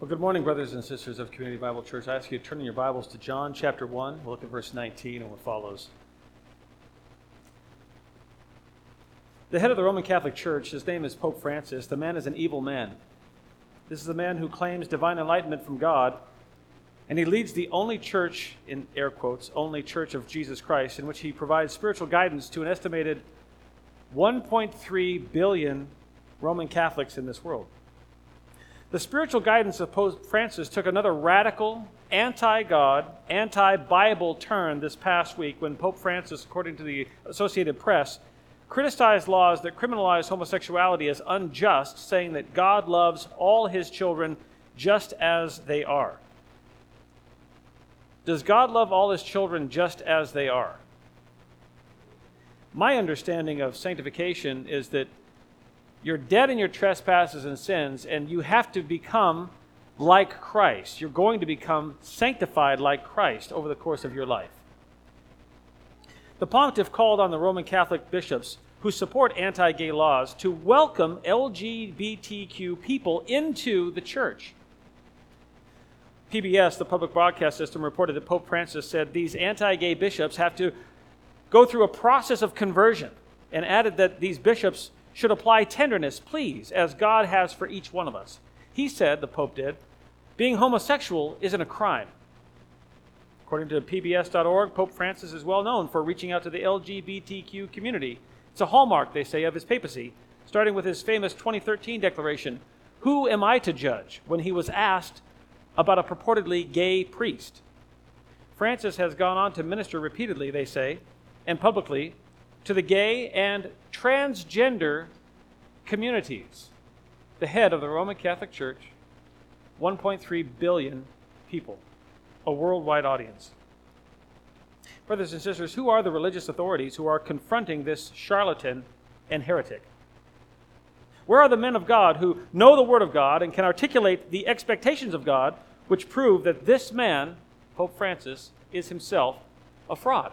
Well, good morning, brothers and sisters of Community Bible Church. I ask you to turn in your Bibles to John chapter 1. We'll look at verse 19 and what follows. The head of the Roman Catholic Church, his name is Pope Francis. The man is an evil man. This is a man who claims divine enlightenment from God, and he leads the only church, in air quotes, only church of Jesus Christ, in which he provides spiritual guidance to an estimated 1.3 billion Roman Catholics in this world. The spiritual guidance of Pope Francis took another radical, anti God, anti Bible turn this past week when Pope Francis, according to the Associated Press, criticized laws that criminalize homosexuality as unjust, saying that God loves all his children just as they are. Does God love all his children just as they are? My understanding of sanctification is that you're dead in your trespasses and sins, and you have to become like Christ. You're going to become sanctified like Christ over the course of your life. The pontiff called on the Roman Catholic bishops who support anti gay laws to welcome LGBTQ people into the church. PBS, the public broadcast system, reported that Pope Francis said these anti gay bishops have to go through a process of conversion and added that these bishops should apply tenderness, please, as God has for each one of us. He said, the Pope did, being homosexual isn't a crime. According to PBS.org, Pope Francis is well known for reaching out to the LGBTQ community. It's a hallmark, they say, of his papacy, starting with his famous 2013 declaration Who am I to judge? when he was asked about a purportedly gay priest. Francis has gone on to minister repeatedly, they say, and publicly to the gay and transgender communities. The head of the Roman Catholic Church, 1.3 billion people, a worldwide audience. Brothers and sisters, who are the religious authorities who are confronting this charlatan and heretic? Where are the men of God who know the Word of God and can articulate the expectations of God, which prove that this man, Pope Francis, is himself a fraud?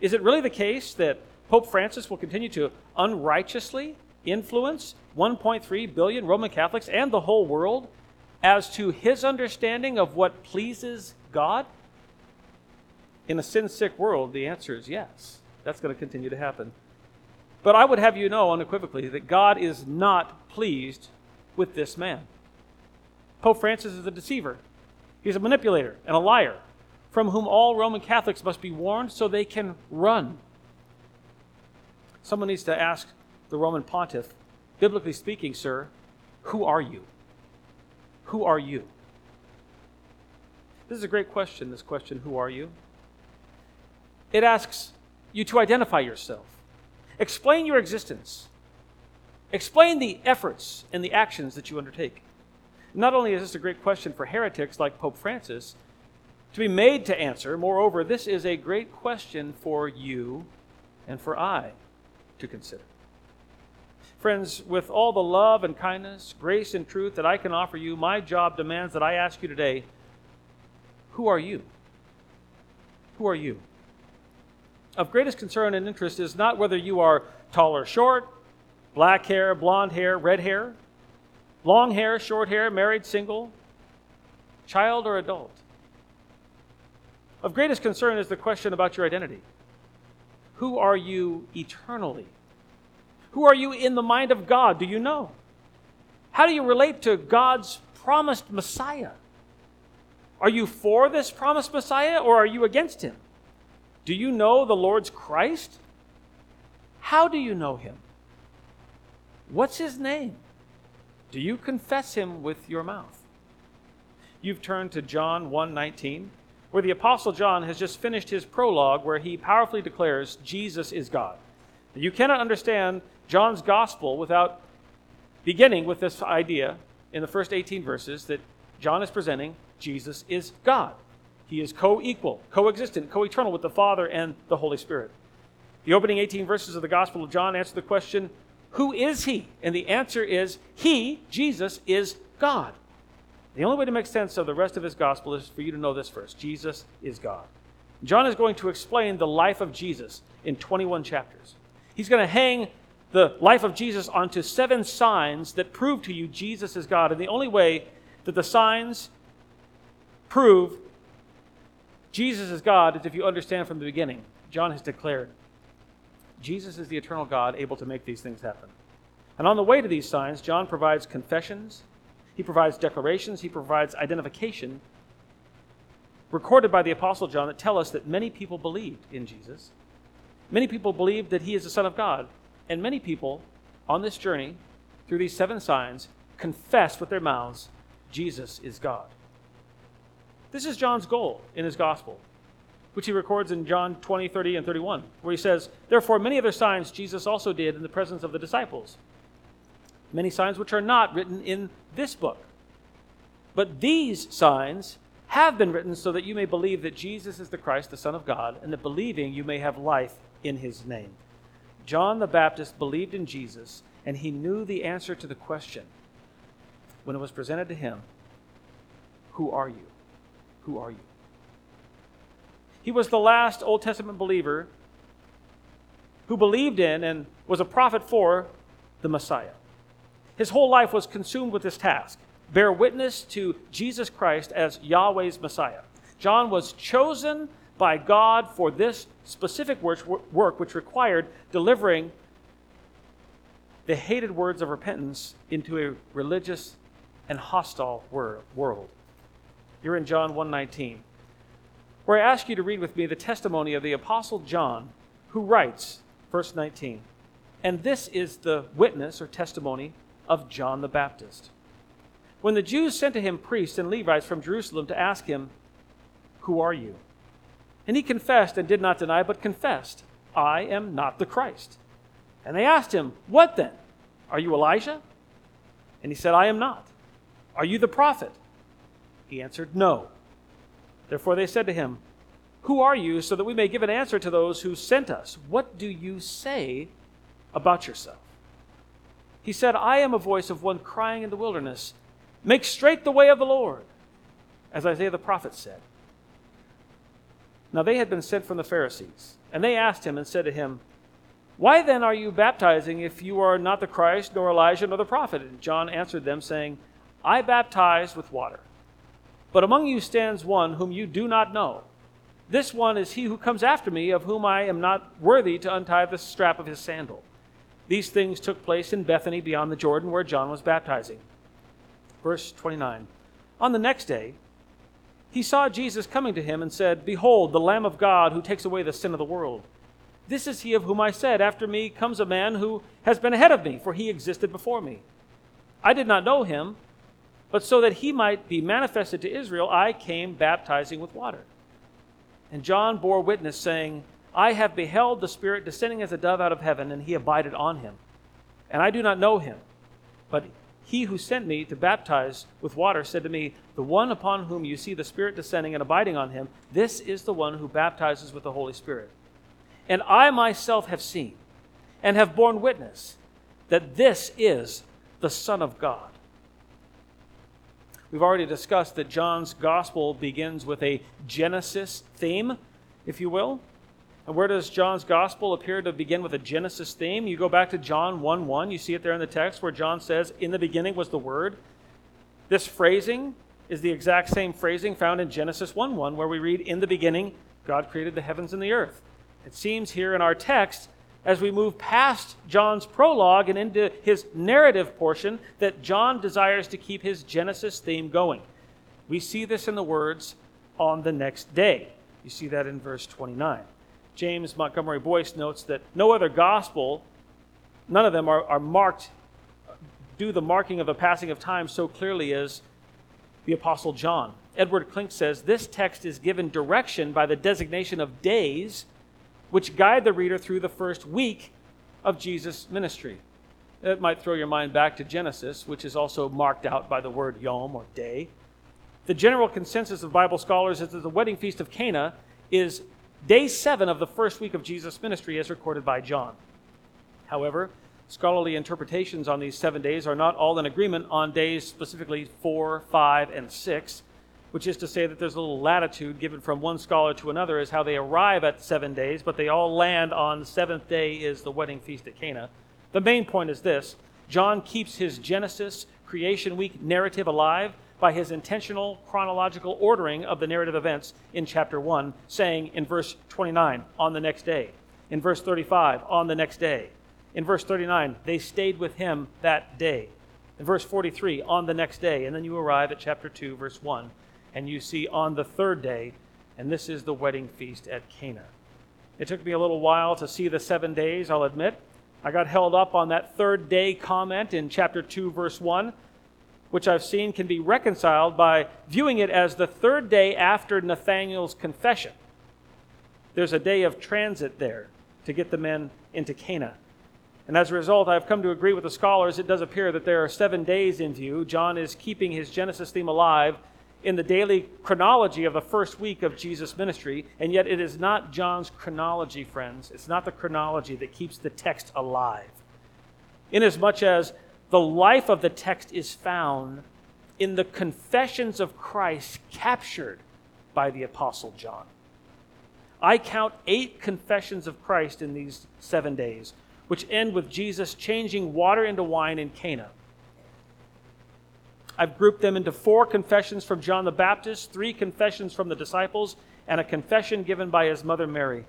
Is it really the case that Pope Francis will continue to unrighteously influence 1.3 billion Roman Catholics and the whole world as to his understanding of what pleases God? In a sin sick world, the answer is yes. That's going to continue to happen. But I would have you know unequivocally that God is not pleased with this man. Pope Francis is a deceiver, he's a manipulator and a liar from whom all Roman Catholics must be warned so they can run. Someone needs to ask the Roman pontiff, biblically speaking, sir, who are you? Who are you? This is a great question, this question, who are you? It asks you to identify yourself, explain your existence, explain the efforts and the actions that you undertake. Not only is this a great question for heretics like Pope Francis, to be made to answer. Moreover, this is a great question for you and for I to consider. Friends, with all the love and kindness, grace and truth that I can offer you, my job demands that I ask you today who are you? Who are you? Of greatest concern and interest is not whether you are tall or short, black hair, blonde hair, red hair, long hair, short hair, married, single, child, or adult. Of greatest concern is the question about your identity. Who are you eternally? Who are you in the mind of God? Do you know? How do you relate to God's promised Messiah? Are you for this promised Messiah or are you against him? Do you know the Lord's Christ? How do you know him? What's his name? Do you confess him with your mouth? You've turned to John 1:19 where the Apostle John has just finished his prologue where he powerfully declares Jesus is God. You cannot understand John's gospel without beginning with this idea in the first 18 verses that John is presenting Jesus is God. He is co equal, co-existent, co eternal with the Father and the Holy Spirit. The opening 18 verses of the Gospel of John answer the question, Who is he? And the answer is, He, Jesus, is God. The only way to make sense of the rest of his gospel is for you to know this first Jesus is God. John is going to explain the life of Jesus in 21 chapters. He's going to hang the life of Jesus onto seven signs that prove to you Jesus is God. And the only way that the signs prove Jesus is God is if you understand from the beginning. John has declared Jesus is the eternal God able to make these things happen. And on the way to these signs, John provides confessions, he provides declarations, he provides identification recorded by the Apostle John that tell us that many people believed in Jesus. Many people believed that he is the Son of God. And many people on this journey, through these seven signs, confess with their mouths Jesus is God. This is John's goal in his gospel, which he records in John 20, 30, and 31, where he says, Therefore, many other signs Jesus also did in the presence of the disciples. Many signs which are not written in this book. But these signs have been written so that you may believe that Jesus is the Christ, the Son of God, and that believing you may have life in his name. John the Baptist believed in Jesus, and he knew the answer to the question when it was presented to him Who are you? Who are you? He was the last Old Testament believer who believed in and was a prophet for the Messiah. His whole life was consumed with this task bear witness to Jesus Christ as Yahweh's Messiah. John was chosen by God for this specific work, which required delivering the hated words of repentance into a religious and hostile world. You're in John 1:19, where I ask you to read with me the testimony of the apostle John, who writes, verse 19. And this is the witness or testimony of John the Baptist. When the Jews sent to him priests and Levites from Jerusalem to ask him, Who are you? And he confessed and did not deny, but confessed, I am not the Christ. And they asked him, What then? Are you Elijah? And he said, I am not. Are you the prophet? He answered, No. Therefore they said to him, Who are you, so that we may give an answer to those who sent us? What do you say about yourself? He said, I am a voice of one crying in the wilderness. Make straight the way of the Lord, as Isaiah the prophet said. Now they had been sent from the Pharisees, and they asked him and said to him, Why then are you baptizing if you are not the Christ, nor Elijah, nor the prophet? And John answered them, saying, I baptize with water, but among you stands one whom you do not know. This one is he who comes after me, of whom I am not worthy to untie the strap of his sandal. These things took place in Bethany beyond the Jordan, where John was baptizing. Verse 29. On the next day, he saw Jesus coming to him and said, Behold, the Lamb of God who takes away the sin of the world. This is he of whom I said, After me comes a man who has been ahead of me, for he existed before me. I did not know him, but so that he might be manifested to Israel, I came baptizing with water. And John bore witness, saying, I have beheld the Spirit descending as a dove out of heaven, and he abided on him. And I do not know him, but he who sent me to baptize with water said to me, The one upon whom you see the Spirit descending and abiding on him, this is the one who baptizes with the Holy Spirit. And I myself have seen and have borne witness that this is the Son of God. We've already discussed that John's gospel begins with a Genesis theme, if you will. And where does John's gospel appear to begin with a Genesis theme? You go back to John 1 1. You see it there in the text where John says, In the beginning was the Word. This phrasing is the exact same phrasing found in Genesis 1 1, where we read, In the beginning, God created the heavens and the earth. It seems here in our text, as we move past John's prologue and into his narrative portion, that John desires to keep his Genesis theme going. We see this in the words, on the next day. You see that in verse 29. James Montgomery Boice notes that no other gospel, none of them are, are marked, do the marking of the passing of time so clearly as the Apostle John. Edward Klink says this text is given direction by the designation of days which guide the reader through the first week of Jesus' ministry. It might throw your mind back to Genesis, which is also marked out by the word yom or day. The general consensus of Bible scholars is that the wedding feast of Cana is day seven of the first week of Jesus' ministry as recorded by John. However, scholarly interpretations on these seven days are not all in agreement on days specifically four, five, and six, which is to say that there's a little latitude given from one scholar to another as how they arrive at seven days, but they all land on seventh day is the wedding feast at Cana. The main point is this John keeps his Genesis creation week narrative alive by his intentional chronological ordering of the narrative events in chapter 1, saying in verse 29, on the next day. In verse 35, on the next day. In verse 39, they stayed with him that day. In verse 43, on the next day. And then you arrive at chapter 2, verse 1, and you see on the third day, and this is the wedding feast at Cana. It took me a little while to see the seven days, I'll admit. I got held up on that third day comment in chapter 2, verse 1, which I've seen can be reconciled by viewing it as the third day after Nathanael's confession. There's a day of transit there to get the men into Cana. And as a result, I've come to agree with the scholars. It does appear that there are seven days in view. John is keeping his Genesis theme alive in the daily chronology of the first week of Jesus' ministry, and yet it is not John's chronology, friends. It's not the chronology that keeps the text alive. Inasmuch as the life of the text is found in the confessions of Christ captured by the Apostle John. I count eight confessions of Christ in these seven days which end with Jesus changing water into wine in Cana. I've grouped them into four confessions from John the Baptist, three confessions from the disciples, and a confession given by his mother Mary.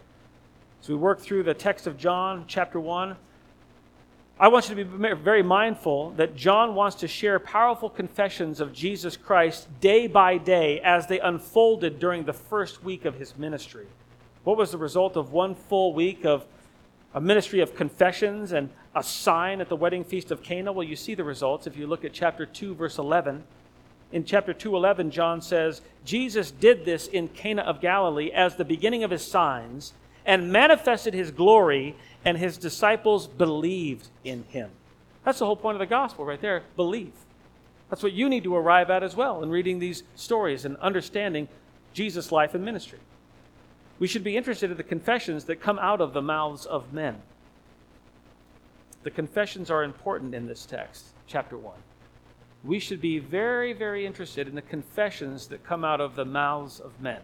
As we work through the text of John, chapter 1, I want you to be very mindful that John wants to share powerful confessions of Jesus Christ day by day as they unfolded during the first week of his ministry. What was the result of one full week of a ministry of confessions and a sign at the wedding feast of Cana? Well, you see the results if you look at chapter 2, verse 11. In chapter 2:11 John says, "Jesus did this in Cana of Galilee as the beginning of his signs and manifested his glory, and his disciples believed in him." That's the whole point of the gospel right there, believe. That's what you need to arrive at as well in reading these stories and understanding Jesus' life and ministry. We should be interested in the confessions that come out of the mouths of men. The confessions are important in this text, chapter 1. We should be very, very interested in the confessions that come out of the mouths of men.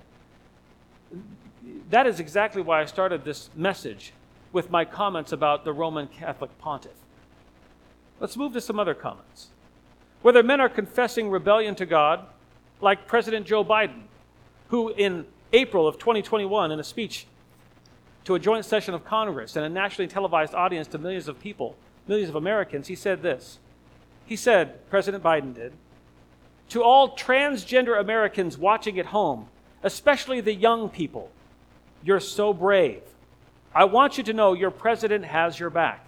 That is exactly why I started this message with my comments about the Roman Catholic pontiff. Let's move to some other comments. Whether men are confessing rebellion to God, like President Joe Biden, who in April of 2021 in a speech to a joint session of Congress and a nationally televised audience to millions of people, millions of Americans, he said this. He said, President Biden did, to all transgender Americans watching at home, especially the young people, you're so brave. I want you to know your president has your back.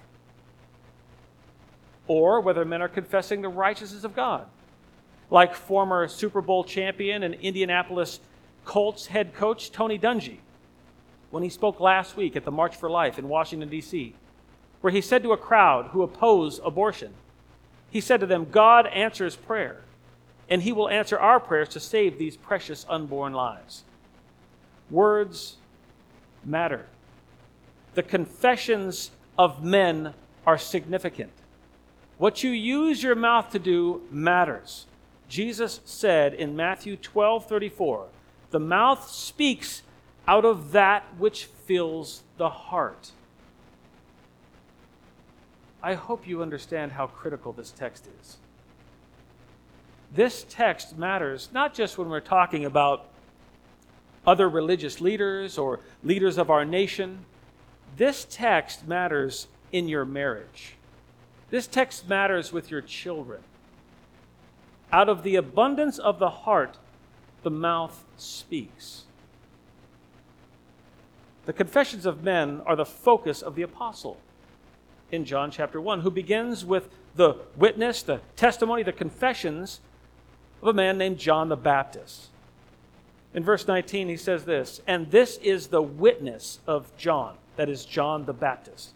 Or whether men are confessing the righteousness of God, like former Super Bowl champion and Indianapolis Colts head coach Tony Dungy when he spoke last week at the March for Life in Washington, D.C., where he said to a crowd who oppose abortion, he said to them, God answers prayer, and he will answer our prayers to save these precious unborn lives. Words matter. The confessions of men are significant. What you use your mouth to do matters. Jesus said in Matthew 12 34, the mouth speaks out of that which fills the heart. I hope you understand how critical this text is. This text matters not just when we're talking about other religious leaders or leaders of our nation. This text matters in your marriage. This text matters with your children. Out of the abundance of the heart, the mouth speaks. The confessions of men are the focus of the apostle in John chapter 1, who begins with the witness, the testimony, the confessions of a man named John the Baptist. In verse 19, he says this, and this is the witness of John, that is, John the Baptist.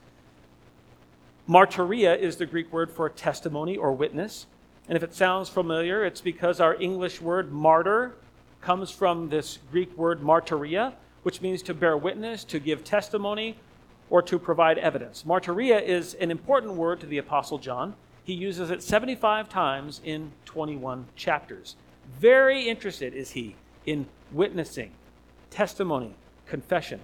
Martyria is the Greek word for testimony or witness. And if it sounds familiar, it's because our English word martyr comes from this Greek word martyria, which means to bear witness, to give testimony, or to provide evidence. Martyria is an important word to the Apostle John. He uses it 75 times in 21 chapters. Very interested is he in witnessing, testimony, confession.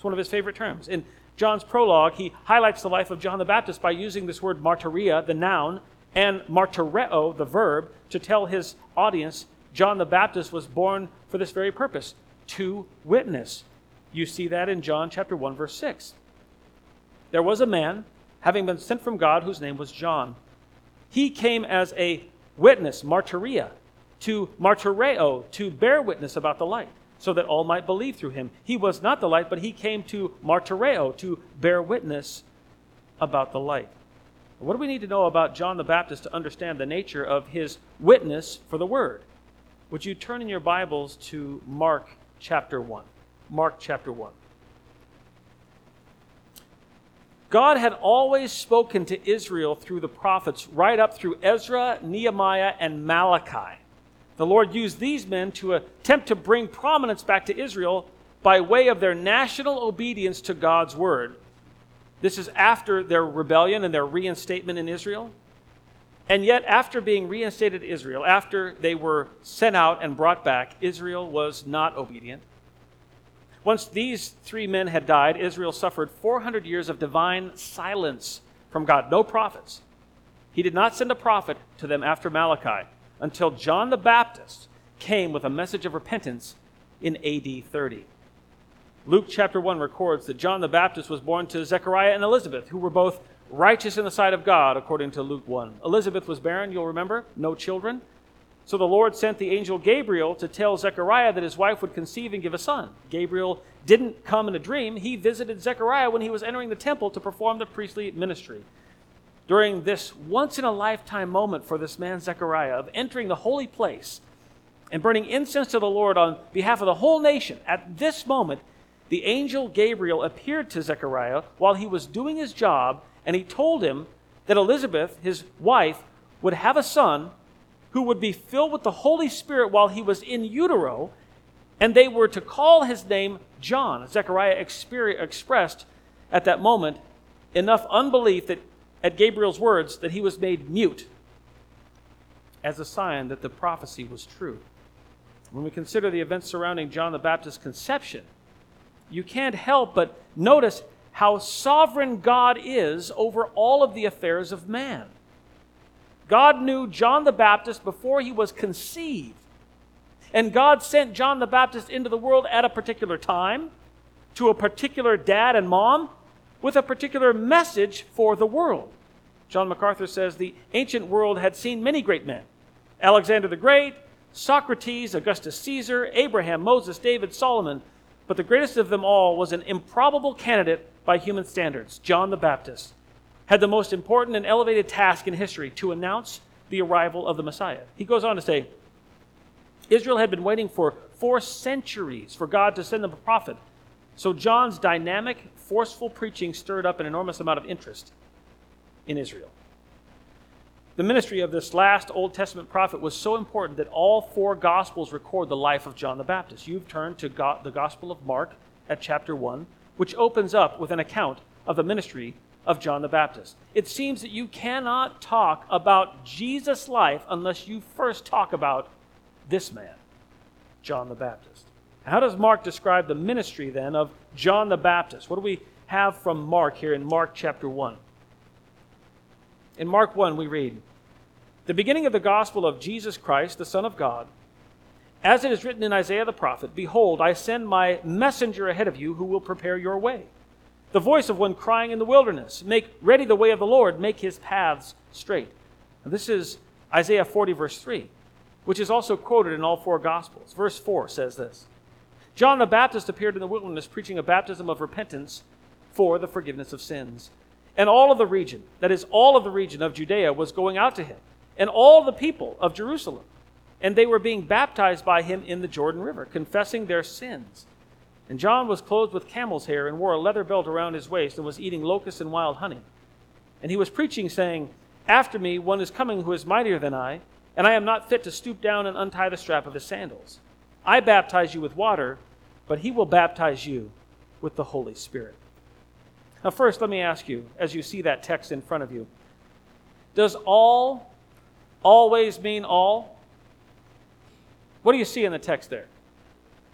It's one of his favorite terms. In John's prologue, he highlights the life of John the Baptist by using this word martyria, the noun, and martyreo, the verb, to tell his audience John the Baptist was born for this very purpose to witness. You see that in John chapter 1 verse 6. There was a man having been sent from God whose name was John. He came as a witness, martyria, to martyreo, to bear witness about the light, so that all might believe through him. He was not the light, but he came to martyreo, to bear witness about the light. What do we need to know about John the Baptist to understand the nature of his witness for the word? Would you turn in your Bibles to Mark chapter 1? Mark chapter 1. God had always spoken to Israel through the prophets, right up through Ezra, Nehemiah, and Malachi. The Lord used these men to attempt to bring prominence back to Israel by way of their national obedience to God's word. This is after their rebellion and their reinstatement in Israel. And yet, after being reinstated in Israel, after they were sent out and brought back, Israel was not obedient. Once these three men had died, Israel suffered 400 years of divine silence from God, no prophets. He did not send a prophet to them after Malachi until John the Baptist came with a message of repentance in AD 30. Luke chapter 1 records that John the Baptist was born to Zechariah and Elizabeth, who were both righteous in the sight of God, according to Luke 1. Elizabeth was barren, you'll remember, no children. So the Lord sent the angel Gabriel to tell Zechariah that his wife would conceive and give a son. Gabriel didn't come in a dream, he visited Zechariah when he was entering the temple to perform the priestly ministry. During this once in a lifetime moment for this man Zechariah of entering the holy place and burning incense to the Lord on behalf of the whole nation, at this moment, the angel Gabriel appeared to Zechariah while he was doing his job and he told him that Elizabeth, his wife, would have a son who would be filled with the Holy Spirit while he was in utero, and they were to call his name John. Zechariah expressed at that moment enough unbelief that at Gabriel's words that he was made mute as a sign that the prophecy was true. When we consider the events surrounding John the Baptist's conception, you can't help but notice how sovereign God is over all of the affairs of man. God knew John the Baptist before he was conceived. And God sent John the Baptist into the world at a particular time, to a particular dad and mom, with a particular message for the world. John MacArthur says the ancient world had seen many great men Alexander the Great, Socrates, Augustus Caesar, Abraham, Moses, David, Solomon. But the greatest of them all was an improbable candidate by human standards, John the Baptist, had the most important and elevated task in history to announce the arrival of the Messiah. He goes on to say Israel had been waiting for four centuries for God to send them a prophet. So John's dynamic, forceful preaching stirred up an enormous amount of interest in Israel. The ministry of this last Old Testament prophet was so important that all four Gospels record the life of John the Baptist. You've turned to the Gospel of Mark at chapter 1 which opens up with an account of the ministry of John the Baptist. It seems that you cannot talk about Jesus' life unless you first talk about this man, John the Baptist. How does Mark describe the ministry then of John the Baptist? What do we have from Mark here in Mark chapter 1? In Mark 1, we read, The beginning of the gospel of Jesus Christ, the Son of God as it is written in Isaiah the prophet, Behold, I send my messenger ahead of you who will prepare your way. The voice of one crying in the wilderness, Make ready the way of the Lord, make his paths straight. Now, this is Isaiah 40, verse 3, which is also quoted in all four Gospels. Verse 4 says this John the Baptist appeared in the wilderness preaching a baptism of repentance for the forgiveness of sins. And all of the region, that is, all of the region of Judea, was going out to him, and all the people of Jerusalem and they were being baptized by him in the Jordan River, confessing their sins. And John was clothed with camel's hair and wore a leather belt around his waist and was eating locusts and wild honey. And he was preaching, saying, After me one is coming who is mightier than I, and I am not fit to stoop down and untie the strap of his sandals. I baptize you with water, but he will baptize you with the Holy Spirit. Now, first, let me ask you, as you see that text in front of you, does all always mean all? What do you see in the text there?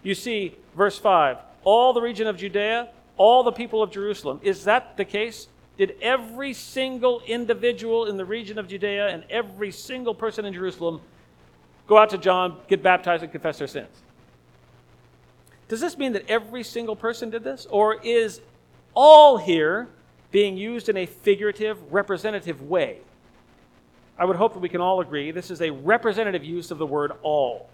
You see, verse 5, all the region of Judea, all the people of Jerusalem. Is that the case? did every single individual in the region of Judea and every single person in Jerusalem go out to John, get baptized, and confess their sins. Does this mean that every single person did this? Or is all here being used in a figurative, representative way? I would hope that we can all agree this is a representative use of the word all.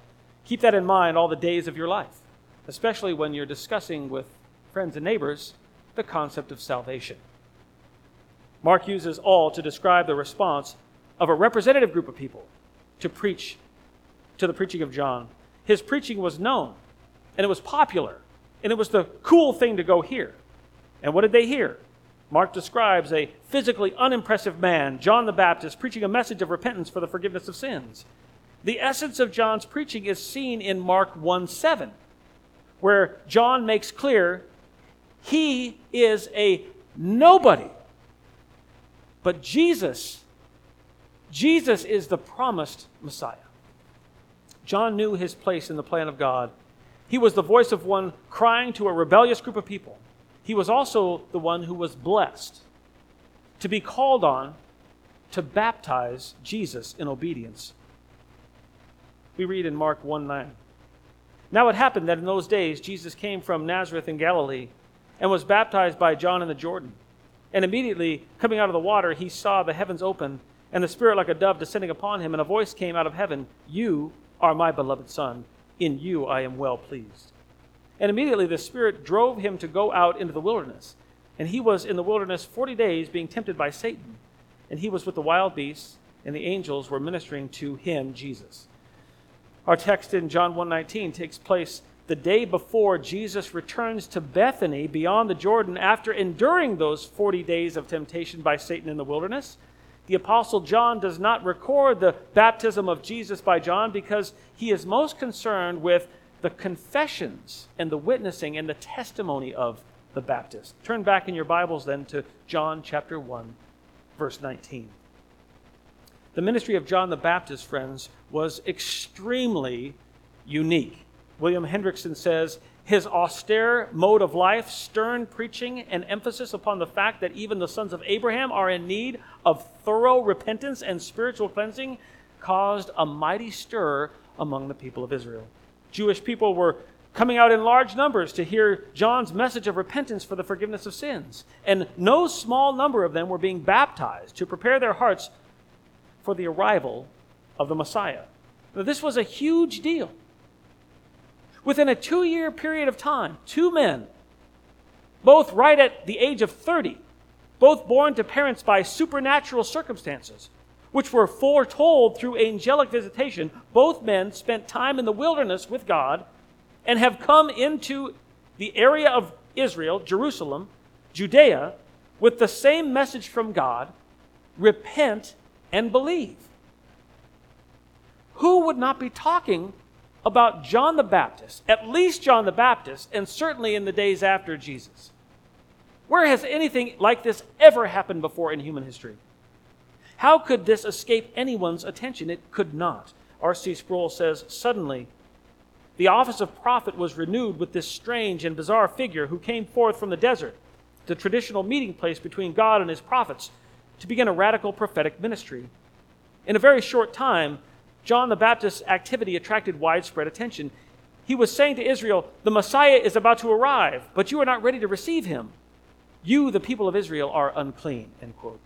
Keep that in mind all the days of your life, especially when you're discussing with friends and neighbors the concept of salvation. Mark uses all to describe the response of a representative group of people to preach to the preaching of John. His preaching was known and it was popular and it was the cool thing to go hear. And what did they hear? Mark describes a physically unimpressive man, John the Baptist, preaching a message of repentance for the forgiveness of sins. The essence of John's preaching is seen in Mark 1 7, where John makes clear he is a nobody. But Jesus, Jesus is the promised Messiah. John knew his place in the plan of God. He was the voice of one crying to a rebellious group of people. He was also the one who was blessed to be called on to baptize Jesus in obedience. We read in Mark 1 9. Now it happened that in those days Jesus came from Nazareth in Galilee and was baptized by John in the Jordan. And immediately, coming out of the water, he saw the heavens open and the Spirit like a dove descending upon him, and a voice came out of heaven You are my beloved Son. In you I am well pleased. And immediately the Spirit drove him to go out into the wilderness. And he was in the wilderness forty days being tempted by Satan. And he was with the wild beasts, and the angels were ministering to him, Jesus. Our text in John 1:19 takes place the day before Jesus returns to Bethany beyond the Jordan after enduring those 40 days of temptation by Satan in the wilderness. The Apostle John does not record the baptism of Jesus by John because he is most concerned with the confessions and the witnessing and the testimony of the Baptist. Turn back in your Bibles then to John chapter 1, verse 19. The ministry of John the Baptist, friends, was extremely unique. William Hendriksen says his austere mode of life, stern preaching, and emphasis upon the fact that even the sons of Abraham are in need of thorough repentance and spiritual cleansing caused a mighty stir among the people of Israel. Jewish people were coming out in large numbers to hear John's message of repentance for the forgiveness of sins. And no small number of them were being baptized to prepare their hearts for the arrival of the Messiah. Now, this was a huge deal. Within a two year period of time, two men, both right at the age of 30, both born to parents by supernatural circumstances, which were foretold through angelic visitation, both men spent time in the wilderness with God and have come into the area of Israel, Jerusalem, Judea, with the same message from God repent and believe. Who would not be talking about John the Baptist, at least John the Baptist, and certainly in the days after Jesus. Where has anything like this ever happened before in human history? How could this escape anyone's attention? It could not. R.C. Sproul says, Suddenly, the office of prophet was renewed with this strange and bizarre figure who came forth from the desert, the traditional meeting place between God and his prophets, to begin a radical prophetic ministry. In a very short time, John the Baptist's activity attracted widespread attention. He was saying to Israel, The Messiah is about to arrive, but you are not ready to receive him. You, the people of Israel, are unclean. End quote.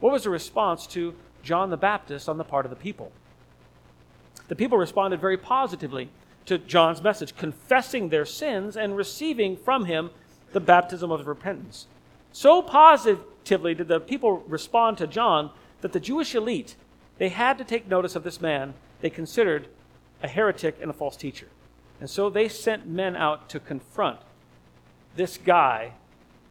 What was the response to John the Baptist on the part of the people? The people responded very positively to John's message, confessing their sins and receiving from him the baptism of repentance. So positively did the people respond to John that the Jewish elite they had to take notice of this man they considered a heretic and a false teacher. And so they sent men out to confront this guy,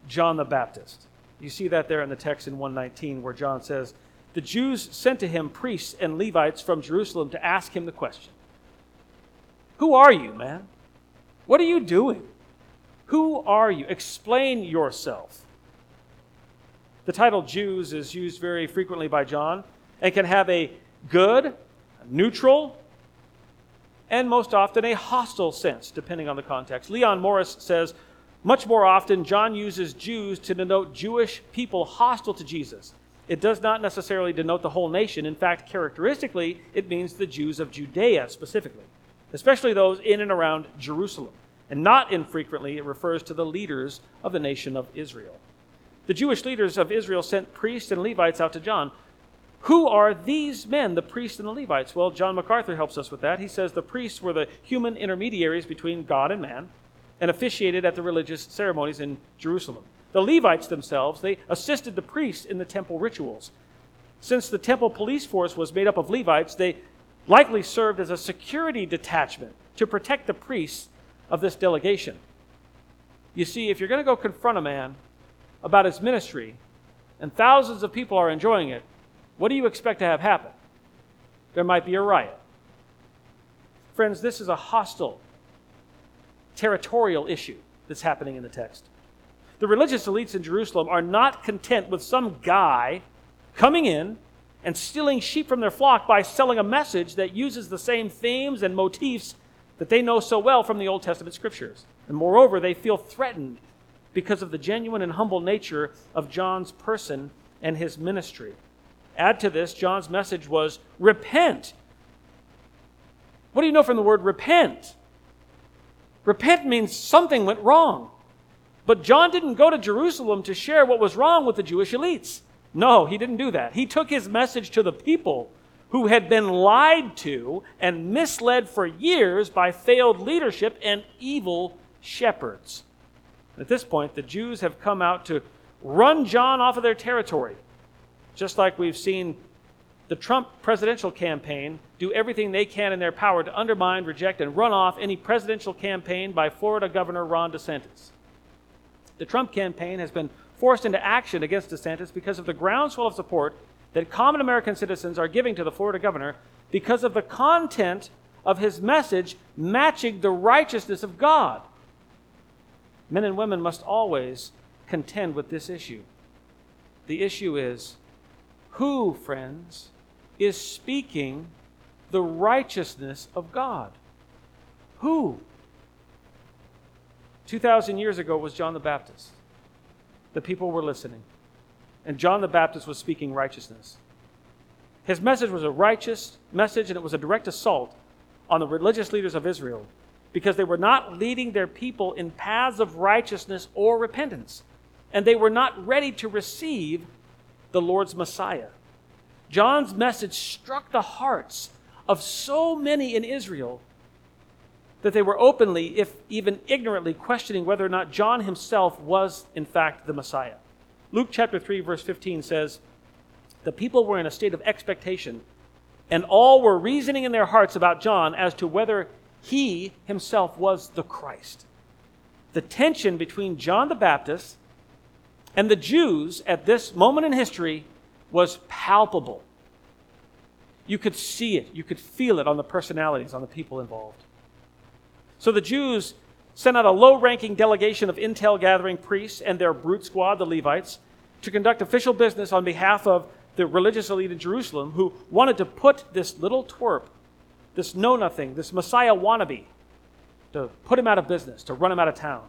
John the Baptist. You see that there in the text in 119 where John says, The Jews sent to him priests and Levites from Jerusalem to ask him the question Who are you, man? What are you doing? Who are you? Explain yourself. The title Jews is used very frequently by John and can have a good, neutral, and most often a hostile sense, depending on the context. Leon Morris says, Much more often, John uses Jews to denote Jewish people hostile to Jesus. It does not necessarily denote the whole nation. In fact, characteristically, it means the Jews of Judea specifically, especially those in and around Jerusalem. And not infrequently, it refers to the leaders of the nation of Israel. The Jewish leaders of Israel sent priests and Levites out to John. Who are these men, the priests and the Levites? Well, John MacArthur helps us with that. He says the priests were the human intermediaries between God and man and officiated at the religious ceremonies in Jerusalem. The Levites themselves, they assisted the priests in the temple rituals. Since the temple police force was made up of Levites, they likely served as a security detachment to protect the priests of this delegation. You see, if you're going to go confront a man about his ministry and thousands of people are enjoying it, what do you expect to have happen? There might be a riot. Friends, this is a hostile, territorial issue that's happening in the text. The religious elites in Jerusalem are not content with some guy coming in and stealing sheep from their flock by selling a message that uses the same themes and motifs that they know so well from the Old Testament scriptures. And moreover, they feel threatened because of the genuine and humble nature of John's person and his ministry. Add to this, John's message was repent. What do you know from the word repent? Repent means something went wrong. But John didn't go to Jerusalem to share what was wrong with the Jewish elites. No, he didn't do that. He took his message to the people who had been lied to and misled for years by failed leadership and evil shepherds. At this point, the Jews have come out to run John off of their territory, just like we've seen the Trump presidential campaign do everything they can in their power to undermine, reject, and run off any presidential campaign by Florida Governor Ron DeSantis. The Trump campaign has been forced into action against DeSantis because of the groundswell of support that common American citizens are giving to the Florida governor because of the content of his message matching the righteousness of God. Men and women must always contend with this issue. The issue is who, friends, is speaking the righteousness of God? Who? 2,000 years ago was John the Baptist. The people were listening, and John the Baptist was speaking righteousness. His message was a righteous message, and it was a direct assault on the religious leaders of Israel because they were not leading their people in paths of righteousness or repentance, and they were not ready to receive the Lord's Messiah. John's message struck the hearts of so many in Israel that they were openly, if even ignorantly, questioning whether or not John himself was, in fact, the Messiah. Luke chapter 3, verse 15 says, The people were in a state of expectation, and all were reasoning in their hearts about John as to whether he himself was the Christ. The tension between John the Baptist and the Jews at this moment in history was palpable. You could see it, you could feel it on the personalities, on the people involved. So the Jews sent out a low ranking delegation of intel gathering priests and their brute squad, the Levites, to conduct official business on behalf of the religious elite in Jerusalem who wanted to put this little twerp, this know nothing, this Messiah wannabe, to put him out of business, to run him out of town.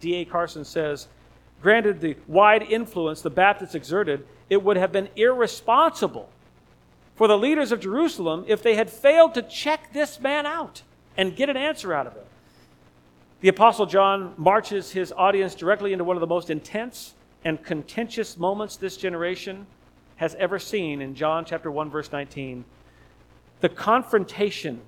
D.A. Carson says, granted the wide influence the Baptists exerted, it would have been irresponsible for the leaders of Jerusalem if they had failed to check this man out and get an answer out of him. The Apostle John marches his audience directly into one of the most intense and contentious moments this generation has ever seen in John chapter 1 verse 19. The confrontation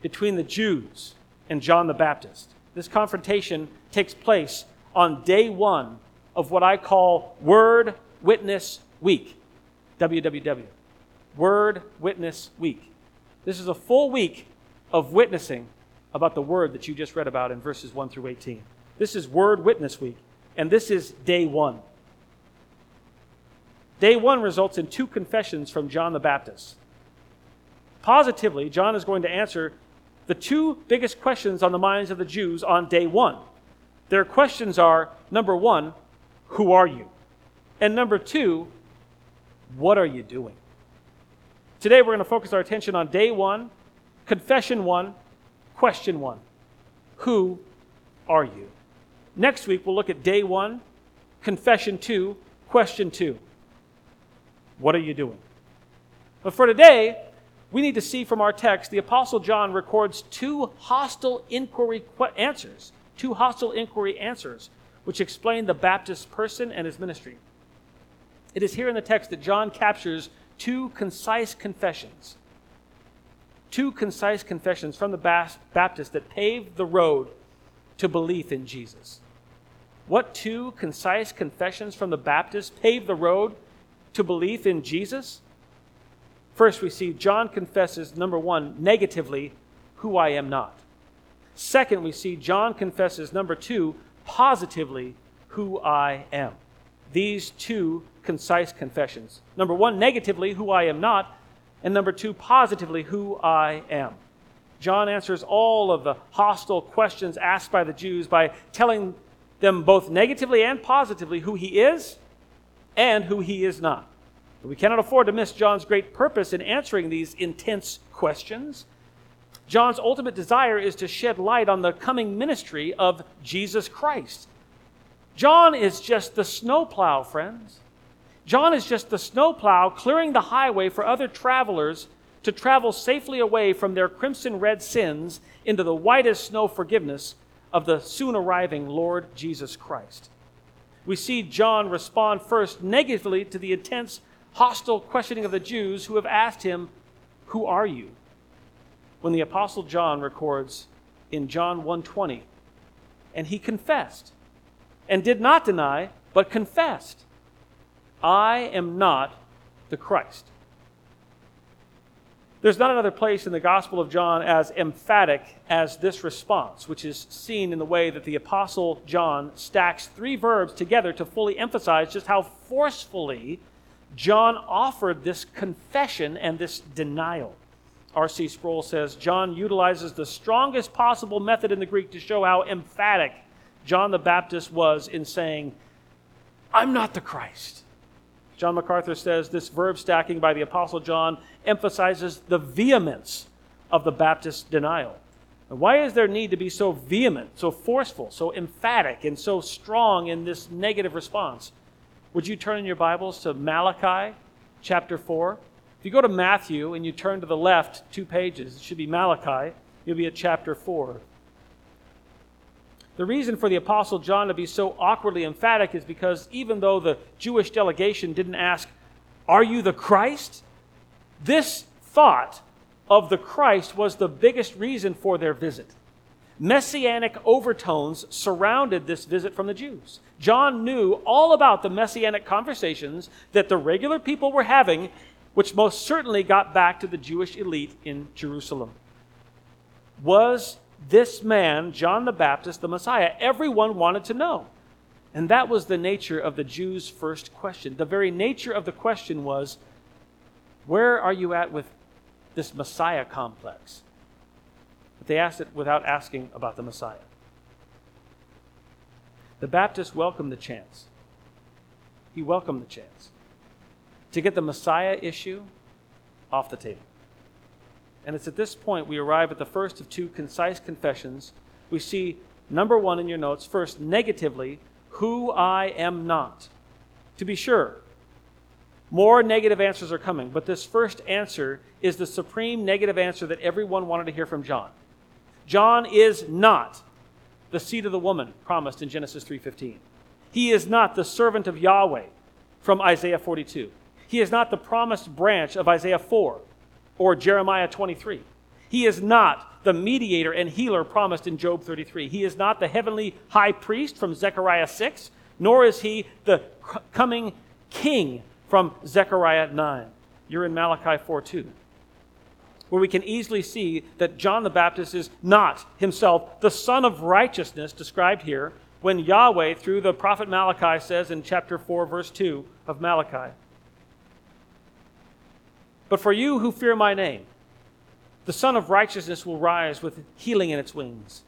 between the Jews and John the Baptist. This confrontation takes place on day 1 of what I call Word Witness Week. WWW. Word Witness Week. This is a full week of witnessing about the word that you just read about in verses 1 through 18. This is Word Witness Week, and this is day one. Day one results in two confessions from John the Baptist. Positively, John is going to answer the two biggest questions on the minds of the Jews on day one. Their questions are number one, who are you? And number two, what are you doing? Today, we're going to focus our attention on day one Confession one, question one Who are you? Next week, we'll look at day one, confession two, question two. What are you doing? But for today, we need to see from our text the Apostle John records two hostile inquiry answers, two hostile inquiry answers, which explain the Baptist's person and his ministry. It is here in the text that John captures two concise confessions. Two concise confessions from the Baptist that paved the road to belief in Jesus. What two concise confessions from the Baptist paved the road to belief in Jesus? First, we see John confesses, number one, negatively, who I am not. Second, we see John confesses, number two, positively, who I am. These two concise confessions. Number one, negatively, who I am not. And number two, positively, who I am. John answers all of the hostile questions asked by the Jews by telling them both negatively and positively who he is and who he is not. We cannot afford to miss John's great purpose in answering these intense questions. John's ultimate desire is to shed light on the coming ministry of Jesus Christ. John is just the snowplow, friends. John is just the snowplow clearing the highway for other travelers to travel safely away from their crimson red sins into the whitest snow forgiveness of the soon arriving Lord Jesus Christ. We see John respond first negatively to the intense hostile questioning of the Jews who have asked him, Who are you? When the Apostle John records in John 1:20, and he confessed, and did not deny, but confessed, I am not the Christ. There's not another place in the Gospel of John as emphatic as this response, which is seen in the way that the Apostle John stacks three verbs together to fully emphasize just how forcefully John offered this confession and this denial. R.C. Sproul says John utilizes the strongest possible method in the Greek to show how emphatic John the Baptist was in saying, I'm not the Christ. John MacArthur says this verb stacking by the Apostle John emphasizes the vehemence of the Baptist denial. And why is there need to be so vehement, so forceful, so emphatic, and so strong in this negative response? Would you turn in your Bibles to Malachi chapter 4? If you go to Matthew and you turn to the left two pages, it should be Malachi, you'll be at chapter 4. The reason for the Apostle John to be so awkwardly emphatic is because even though the Jewish delegation didn't ask, Are you the Christ? This thought of the Christ was the biggest reason for their visit messianic overtones surrounded this visit from the Jews. John knew all about the messianic conversations that the regular people were having, which most certainly got back to the Jewish elite in Jerusalem. Was this man, John the Baptist, the Messiah? Everyone wanted to know. And that was the nature of the Jews' first question. The very nature of the question was Where are you at with this Messiah complex? But they asked it without asking about the Messiah. The Baptist welcomed the chance. He welcomed the chance to get the Messiah issue off the table. And it's at this point we arrive at the first of two concise confessions. We see, number one in your notes, first, negatively, who I am not. To be sure, more negative answers are coming, but this first answer is the supreme negative answer that everyone wanted to hear from John. John is not the seed of the woman promised in Genesis 3:15. He is not the servant of Yahweh from Isaiah 42. He is not the promised branch of Isaiah 4 or Jeremiah 23. He is not the mediator and healer promised in Job 33. He is not the heavenly high priest from Zechariah 6, nor is he the coming king from Zechariah 9. You're in Malachi 4 2 where we can easily see that John the Baptist is not himself the sun of righteousness described here when Yahweh, through the prophet Malachi, says in chapter 4, verse 2 of Malachi, But for you who fear my name, the Sun of Righteousness will rise with healing in its wings.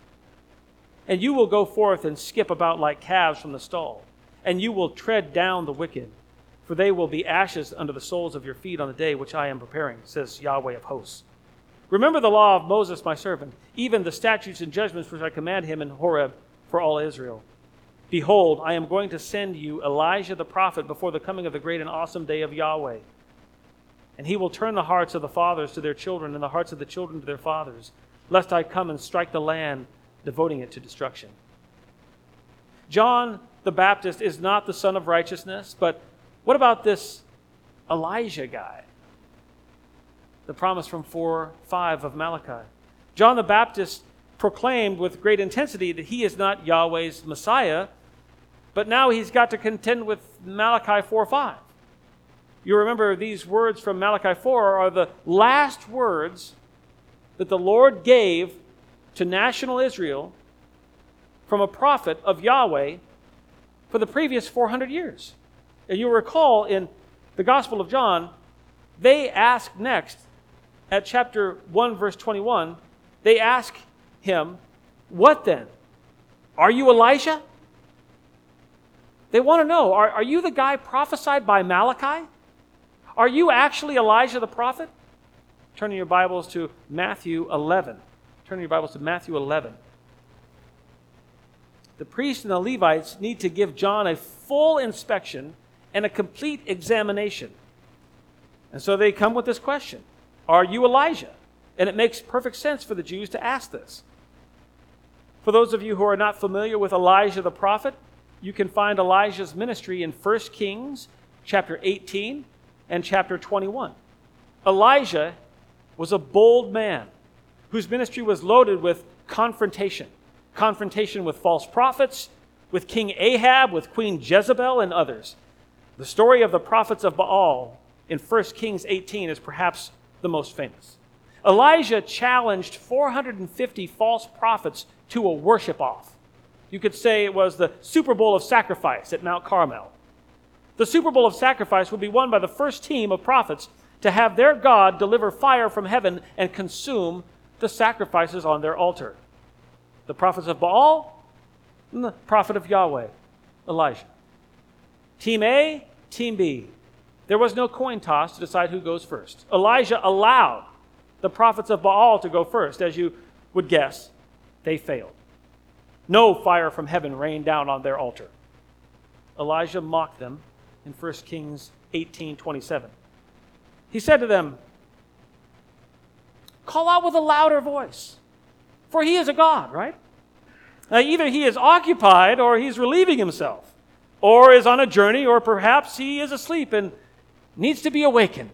And you will go forth and skip about like calves from the stall, and you will tread down the wicked, for they will be ashes under the soles of your feet on the day which I am preparing, says Yahweh of hosts. Remember the law of Moses, my servant, even the statutes and judgments which I command him in Horeb for all Israel. Behold, I am going to send you Elijah the prophet before the coming of the great and awesome day of Yahweh. And he will turn the hearts of the fathers to their children and the hearts of the children to their fathers, lest I come and strike the land, devoting it to destruction. John the Baptist is not the sun of righteousness, but what about this Elijah guy? The promise from 4 5 of Malachi. John the Baptist proclaimed with great intensity that he is not Yahweh's Messiah, but now he's got to contend with Malachi 4 5. You remember these words from Malachi 4 are the last words that the Lord gave to national Israel from a prophet of Yahweh for the previous 400 years. And you'll recall in the Gospel of John, they ask next at chapter 1, verse 21, they ask him, What then? Are you Elijah? They want to know are, are you the guy prophesied by Malachi? Are you actually Elijah the prophet? Turning your Bibles to Matthew 11. Turning your Bibles to Matthew 11 the priests and the Levites need to give John a full inspection and a complete examination. And so they come with this question Are you Elijah? And it makes perfect sense for the Jews to ask this. For those of you who are not familiar with Elijah the prophet, you can find Elijah's ministry in 1 Kings chapter 18 and chapter 21. Elijah was a bold man whose ministry was loaded with confrontation confrontation with false prophets, with King Ahab, with Queen Jezebel, and others. The story of the prophets of Baal in 1 Kings 18 is perhaps the most famous. Elijah challenged 450 false prophets to a worship off. You could say it was the Super Bowl of sacrifice at Mount Carmel. The Super Bowl of sacrifice would be won by the first team of prophets to have their God deliver fire from heaven and consume the sacrifices on their altar the prophets of Baal and the prophet of Yahweh, Elijah. Team A, Team B. There was no coin toss to decide who goes first. Elijah allowed the prophets of Baal to go first. As you would guess, they failed. No fire from heaven rained down on their altar. Elijah mocked them in 1 Kings 18 27. He said to them, Call out with a louder voice, for he is a God, right? Now, either he is occupied or he's relieving himself, or is on a journey, or perhaps he is asleep and needs to be awakened.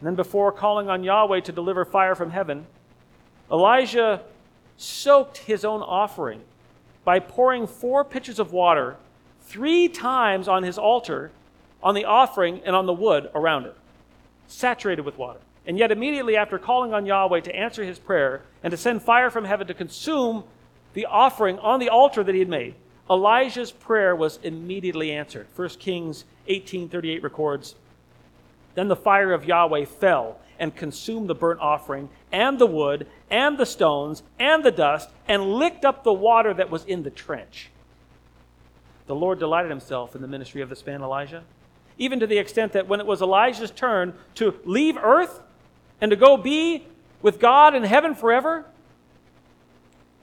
And then, before calling on Yahweh to deliver fire from heaven, Elijah soaked his own offering by pouring four pitchers of water three times on his altar, on the offering, and on the wood around it, saturated with water. And yet, immediately after calling on Yahweh to answer his prayer and to send fire from heaven to consume the offering on the altar that he had made, Elijah's prayer was immediately answered. 1 Kings 18:38 records, "Then the fire of Yahweh fell and consumed the burnt offering and the wood and the stones and the dust and licked up the water that was in the trench." The Lord delighted himself in the ministry of this man Elijah, even to the extent that when it was Elijah's turn to leave earth and to go be with God in heaven forever,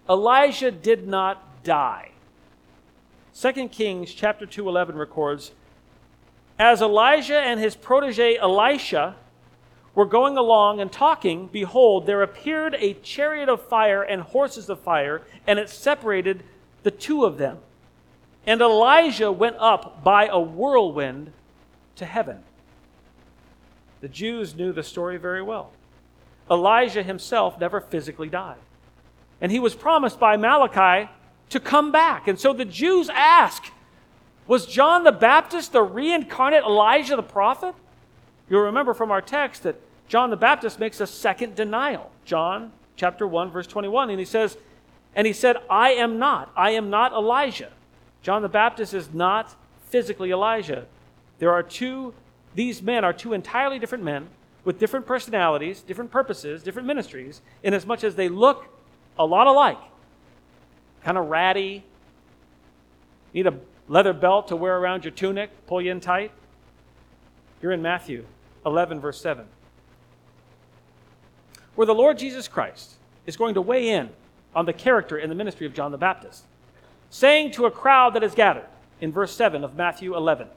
Elijah did not die. 2 Kings chapter 2:11 records as Elijah and his protege Elisha were going along and talking, behold, there appeared a chariot of fire and horses of fire, and it separated the two of them. And Elijah went up by a whirlwind to heaven. The Jews knew the story very well. Elijah himself never physically died. And he was promised by Malachi to come back. And so the Jews ask, was John the Baptist the reincarnate Elijah the prophet? You'll remember from our text that John the Baptist makes a second denial. John chapter 1 verse 21 and he says and he said, "I am not. I am not Elijah." John the Baptist is not physically Elijah. There are two these men are two entirely different men with different personalities, different purposes, different ministries, in as much as they look a lot alike. Kind of ratty. Need a leather belt to wear around your tunic, pull you in tight. You're in Matthew 11, verse 7. Where the Lord Jesus Christ is going to weigh in on the character and the ministry of John the Baptist. Saying to a crowd that is gathered, in verse 7 of Matthew 11,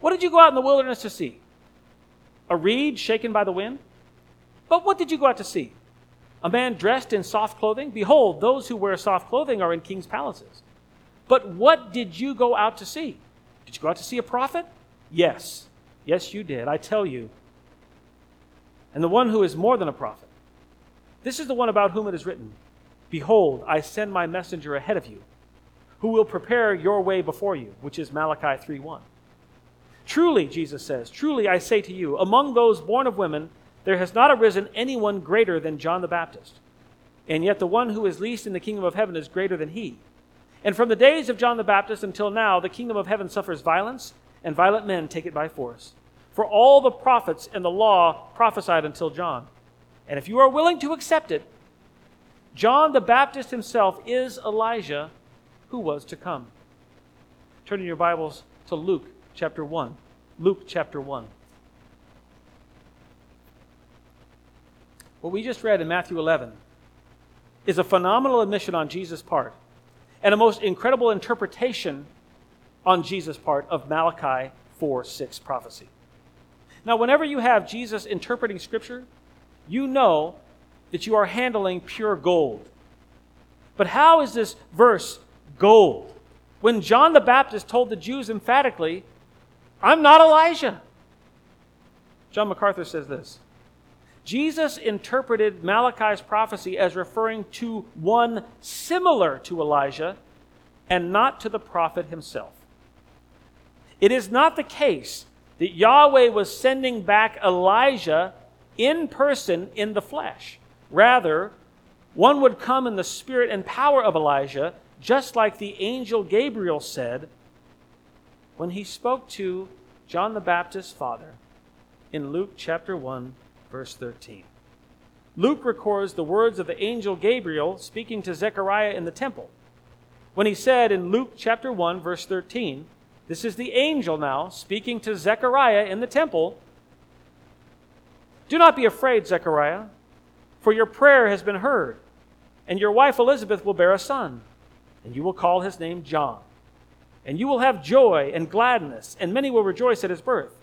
What did you go out in the wilderness to see? A reed shaken by the wind? But what did you go out to see? A man dressed in soft clothing? Behold, those who wear soft clothing are in king's palaces. But what did you go out to see? Did you go out to see a prophet? Yes. Yes, you did. I tell you. And the one who is more than a prophet. This is the one about whom it is written Behold, I send my messenger ahead of you, who will prepare your way before you, which is Malachi 3:1. Truly, Jesus says, truly I say to you, among those born of women, there has not arisen anyone greater than John the Baptist. And yet the one who is least in the kingdom of heaven is greater than he. And from the days of John the Baptist until now, the kingdom of heaven suffers violence, and violent men take it by force. For all the prophets and the law prophesied until John. And if you are willing to accept it, John the Baptist himself is Elijah who was to come. Turn in your Bibles to Luke chapter 1. Luke chapter 1. What we just read in Matthew 11 is a phenomenal admission on Jesus' part and a most incredible interpretation on Jesus' part of Malachi 4 6 prophecy. Now, whenever you have Jesus interpreting Scripture, you know that you are handling pure gold. But how is this verse gold? When John the Baptist told the Jews emphatically, I'm not Elijah. John MacArthur says this Jesus interpreted Malachi's prophecy as referring to one similar to Elijah and not to the prophet himself. It is not the case that Yahweh was sending back Elijah in person in the flesh. Rather, one would come in the spirit and power of Elijah, just like the angel Gabriel said when he spoke to John the Baptist's father in Luke chapter 1 verse 13. Luke records the words of the angel Gabriel speaking to Zechariah in the temple. When he said in Luke chapter 1, verse 13, this is the angel now speaking to Zechariah in the temple. Do not be afraid, Zechariah, for your prayer has been heard, and your wife Elizabeth will bear a son, and you will call his name John. And you will have joy and gladness, and many will rejoice at his birth,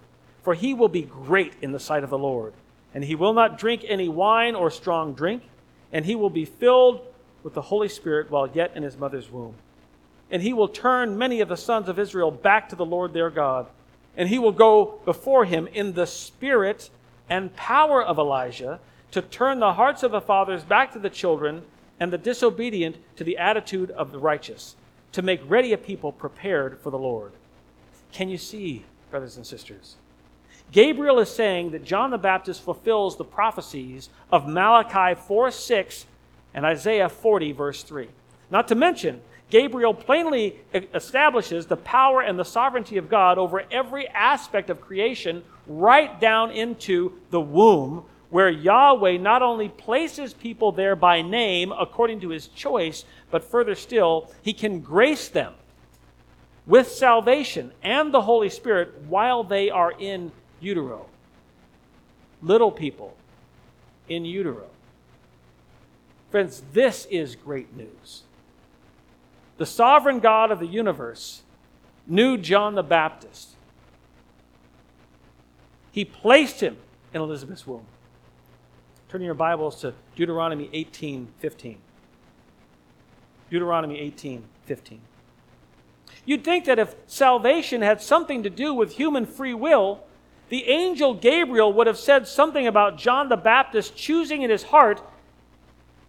for he will be great in the sight of the Lord and he will not drink any wine or strong drink, and he will be filled with the Holy Spirit while yet in his mother's womb. And he will turn many of the sons of Israel back to the Lord their God, and he will go before him in the spirit and power of Elijah to turn the hearts of the fathers back to the children and the disobedient to the attitude of the righteous, to make ready a people prepared for the Lord. Can you see, brothers and sisters? Gabriel is saying that John the Baptist fulfills the prophecies of Malachi 4 6 and Isaiah 40, verse 3. Not to mention, Gabriel plainly establishes the power and the sovereignty of God over every aspect of creation, right down into the womb, where Yahweh not only places people there by name according to his choice, but further still, he can grace them with salvation and the Holy Spirit while they are in utero. Little people in utero. Friends, this is great news. The sovereign God of the universe knew John the Baptist. He placed him in Elizabeth's womb. Turn your Bibles to Deuteronomy 18 15. Deuteronomy 18 15. You'd think that if salvation had something to do with human free will, the angel Gabriel would have said something about John the Baptist choosing in his heart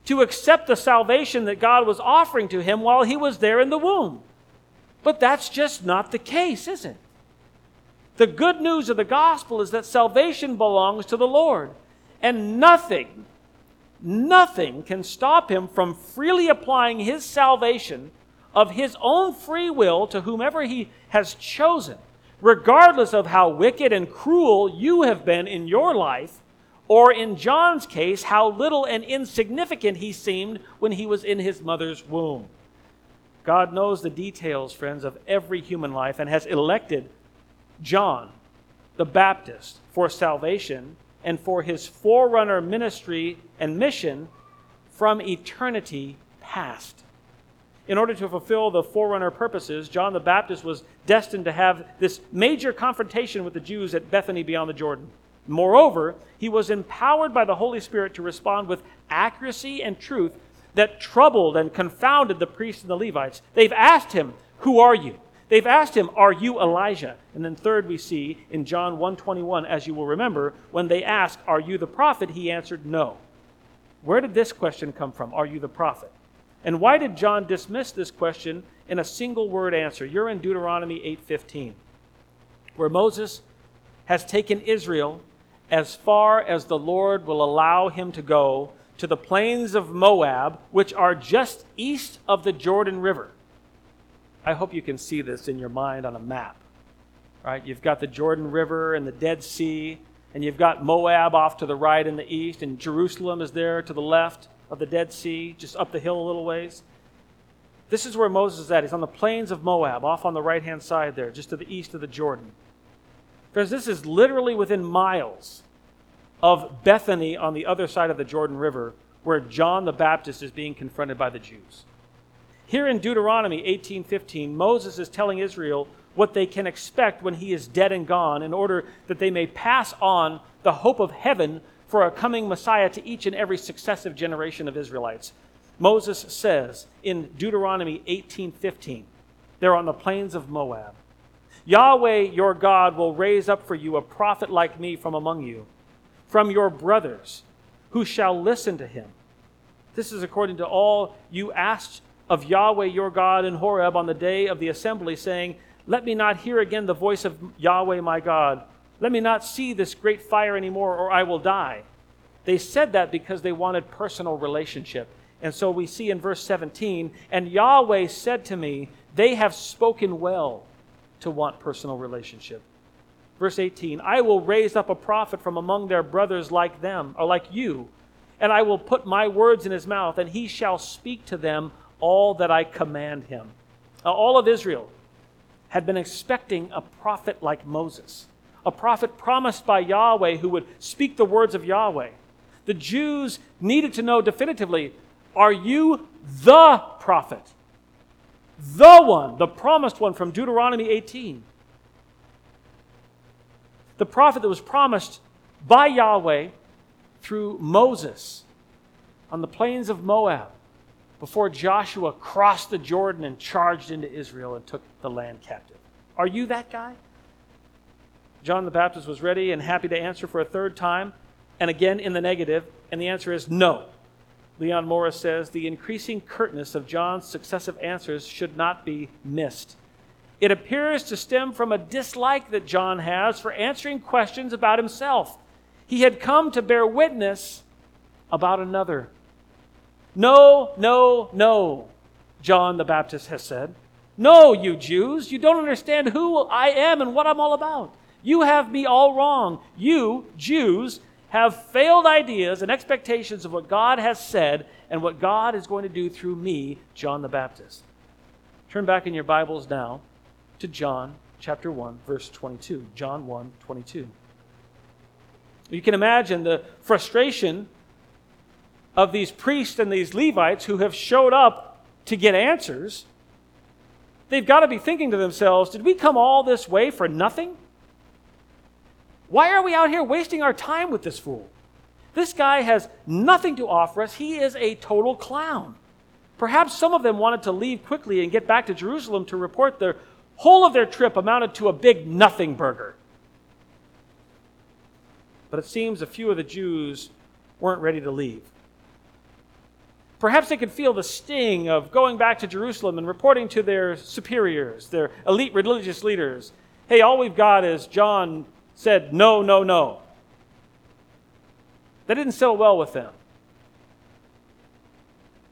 to accept the salvation that God was offering to him while he was there in the womb. But that's just not the case, is it? The good news of the gospel is that salvation belongs to the Lord, and nothing, nothing can stop him from freely applying his salvation of his own free will to whomever he has chosen regardless of how wicked and cruel you have been in your life, or in John's case, how little and insignificant he seemed when he was in his mother's womb. God knows the details, friends, of every human life and has elected John the Baptist for salvation and for his forerunner ministry and mission from eternity past. in order to fulfill the forerunner purposes, John the Baptist was destined to have this major confrontation with the Jews at Bethany beyond the Jordan. Moreover, he was empowered by the Holy Spirit to respond with accuracy and truth that troubled and confounded the priests and the Levites. They've asked him, "Who are you?" They've asked him, "Are you Elijah?" And then third we see in John 1:21 as you will remember, when they asked, "Are you the prophet?" he answered, "No." Where did this question come from? Are you the prophet? And why did John dismiss this question in a single word answer? You're in Deuteronomy 8:15, where Moses has taken Israel as far as the Lord will allow him to go to the plains of Moab, which are just east of the Jordan River. I hope you can see this in your mind on a map. Right? You've got the Jordan River and the Dead Sea, and you've got Moab off to the right in the east, and Jerusalem is there to the left of the Dead Sea, just up the hill a little ways. This is where Moses is at. He's on the plains of Moab, off on the right hand side there, just to the east of the Jordan. Friends, this is literally within miles of Bethany on the other side of the Jordan River, where John the Baptist is being confronted by the Jews. Here in Deuteronomy 18:15, Moses is telling Israel what they can expect when he is dead and gone in order that they may pass on the hope of heaven for a coming Messiah to each and every successive generation of Israelites. Moses says in Deuteronomy 18:15, they're on the plains of Moab. Yahweh your God will raise up for you a prophet like me from among you, from your brothers, who shall listen to him. This is according to all you asked of Yahweh your God in Horeb on the day of the assembly, saying, Let me not hear again the voice of Yahweh my God let me not see this great fire anymore, or I will die. They said that because they wanted personal relationship. And so we see in verse 17, and Yahweh said to me, They have spoken well to want personal relationship. Verse 18, I will raise up a prophet from among their brothers like them, or like you, and I will put my words in his mouth, and he shall speak to them all that I command him. Now, all of Israel had been expecting a prophet like Moses a prophet promised by Yahweh who would speak the words of Yahweh. The Jews needed to know definitively are you the prophet? The one, the promised one from Deuteronomy 18. The prophet that was promised by Yahweh through Moses on the plains of Moab before Joshua crossed the Jordan and charged into Israel and took the land captive. Are you that guy? John the Baptist was ready and happy to answer for a third time, and again in the negative, and the answer is no. Leon Morris says the increasing curtness of John's successive answers should not be missed. It appears to stem from a dislike that John has for answering questions about himself. He had come to bear witness about another. No, no, no, John the Baptist has said. No, you Jews, you don't understand who I am and what I'm all about. You have me all wrong. You, Jews, have failed ideas and expectations of what God has said and what God is going to do through me, John the Baptist. Turn back in your Bibles now to John chapter 1, verse 22. John 1, 22. You can imagine the frustration of these priests and these Levites who have showed up to get answers. They've got to be thinking to themselves, did we come all this way for nothing? Why are we out here wasting our time with this fool? This guy has nothing to offer us. He is a total clown. Perhaps some of them wanted to leave quickly and get back to Jerusalem to report the whole of their trip amounted to a big nothing burger. But it seems a few of the Jews weren't ready to leave. Perhaps they could feel the sting of going back to Jerusalem and reporting to their superiors, their elite religious leaders. Hey, all we've got is John said, no, no, no. That didn't settle well with them.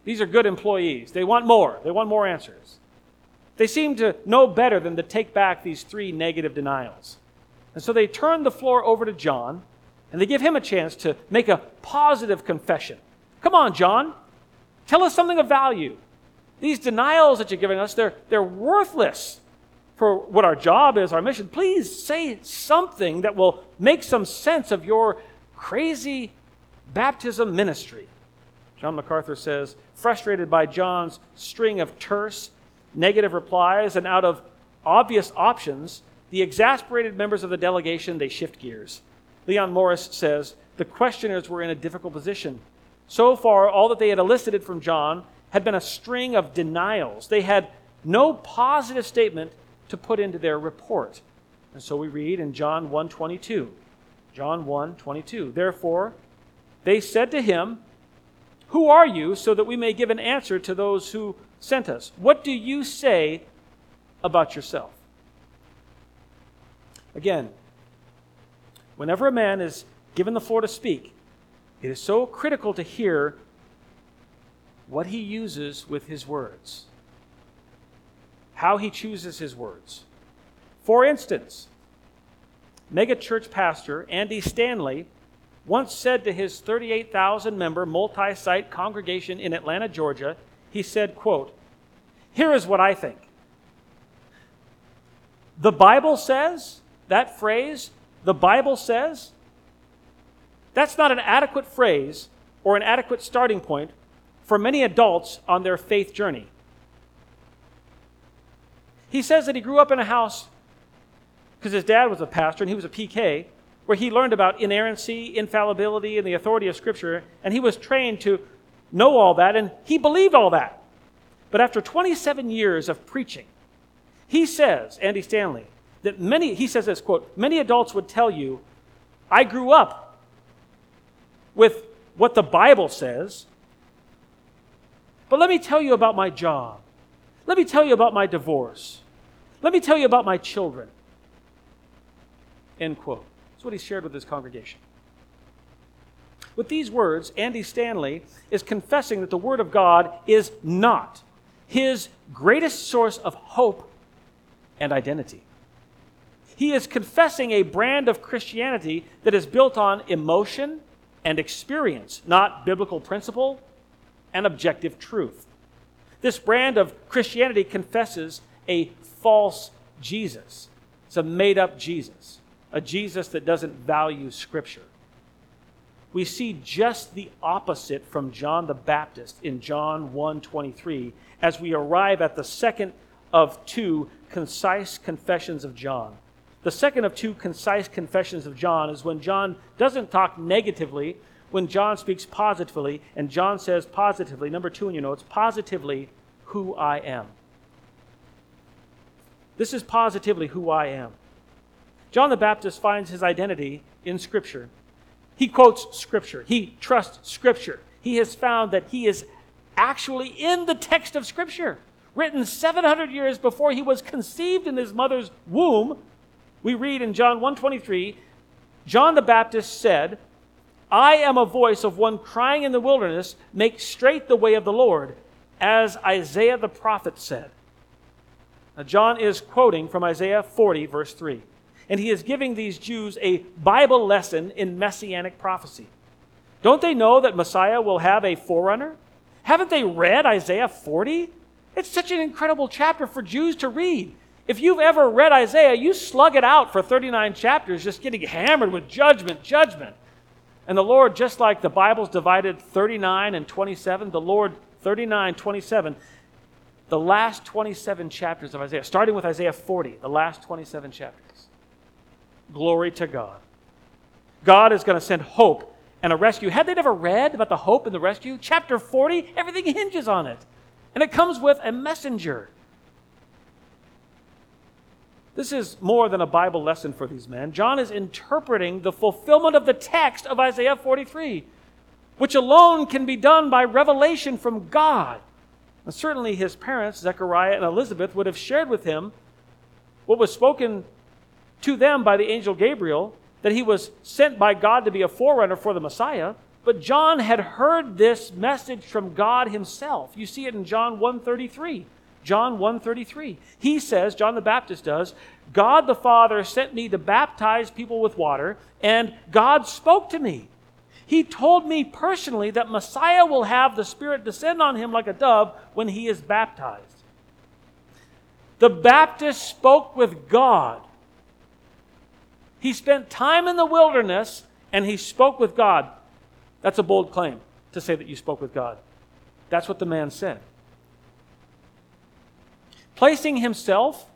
These are good employees. They want more, they want more answers. They seem to know better than to take back these three negative denials. And so they turn the floor over to John and they give him a chance to make a positive confession. Come on, John. Tell us something of value. These denials that you're giving us, they're, they're worthless for what our job is, our mission, please say something that will make some sense of your crazy baptism ministry. John MacArthur says, frustrated by John's string of terse, negative replies and out of obvious options, the exasperated members of the delegation they shift gears. Leon Morris says, the questioners were in a difficult position. So far, all that they had elicited from John had been a string of denials. They had no positive statement to put into their report. And so we read in John 1:22. John 1:22. Therefore, they said to him, "Who are you so that we may give an answer to those who sent us? What do you say about yourself?" Again, whenever a man is given the floor to speak, it is so critical to hear what he uses with his words, how he chooses his words. For instance, megachurch pastor Andy Stanley once said to his 38,000 member multi site congregation in Atlanta, Georgia, he said, quote, Here is what I think. The Bible says, that phrase, the Bible says, that's not an adequate phrase or an adequate starting point for many adults on their faith journey. He says that he grew up in a house because his dad was a pastor and he was a PK, where he learned about inerrancy, infallibility, and the authority of Scripture, and he was trained to know all that, and he believed all that. But after 27 years of preaching, he says, Andy Stanley, that many, he says this quote, many adults would tell you, I grew up with what the Bible says, but let me tell you about my job. Let me tell you about my divorce. Let me tell you about my children. End quote. That's what he shared with his congregation. With these words, Andy Stanley is confessing that the Word of God is not his greatest source of hope and identity. He is confessing a brand of Christianity that is built on emotion and experience, not biblical principle and objective truth. This brand of Christianity confesses a false Jesus. It's a made up Jesus a Jesus that doesn't value Scripture. We see just the opposite from John the Baptist in John 1:23 as we arrive at the second of two concise confessions of John. The second of two concise confessions of John is when John doesn't talk negatively, when John speaks positively, and John says positively, number two in your notes, positively, who I am. This is positively who I am. John the Baptist finds his identity in Scripture. He quotes Scripture, he trusts Scripture. He has found that he is actually in the text of Scripture, written 700 years before he was conceived in his mother's womb. We read in John 1:23, John the Baptist said, I am a voice of one crying in the wilderness, make straight the way of the Lord, as Isaiah the prophet said. Now, John is quoting from Isaiah 40, verse 3 and he is giving these Jews a Bible lesson in messianic prophecy. Don't they know that Messiah will have a forerunner? Haven't they read Isaiah 40? It's such an incredible chapter for Jews to read. If you've ever read Isaiah, you slug it out for 39 chapters, just getting hammered with judgment, judgment. And the Lord, just like the Bible's divided 39 and 27, the Lord 39, 27, the last 27 chapters of Isaiah, starting with Isaiah 40, the last 27 chapters Glory to God. God is going to send hope and a rescue. Had they never read about the hope and the rescue? Chapter 40, everything hinges on it. And it comes with a messenger. This is more than a Bible lesson for these men. John is interpreting the fulfillment of the text of Isaiah 43, which alone can be done by revelation from God. And certainly his parents, Zechariah and Elizabeth, would have shared with him what was spoken to them by the angel Gabriel that he was sent by God to be a forerunner for the Messiah. But John had heard this message from God himself. You see it in John 133. John 133. He says, John the Baptist does, God the Father sent me to baptize people with water, and God spoke to me. He told me personally that Messiah will have the Spirit descend on him like a dove when he is baptized. The Baptist spoke with God. He spent time in the wilderness and he spoke with God. That's a bold claim to say that you spoke with God. That's what the man said. Placing himself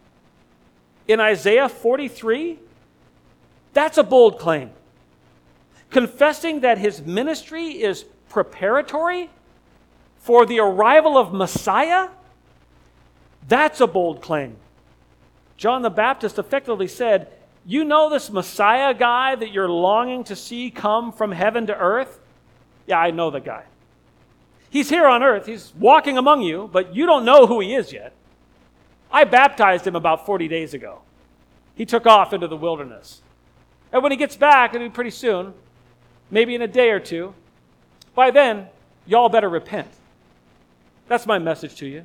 in Isaiah 43, that's a bold claim. Confessing that his ministry is preparatory for the arrival of Messiah, that's a bold claim. John the Baptist effectively said, You know this Messiah guy that you're longing to see come from heaven to earth? Yeah, I know the guy. He's here on earth, he's walking among you, but you don't know who he is yet. I baptized him about 40 days ago. He took off into the wilderness. And when he gets back, it'll be pretty soon, maybe in a day or two, by then, y'all better repent. That's my message to you.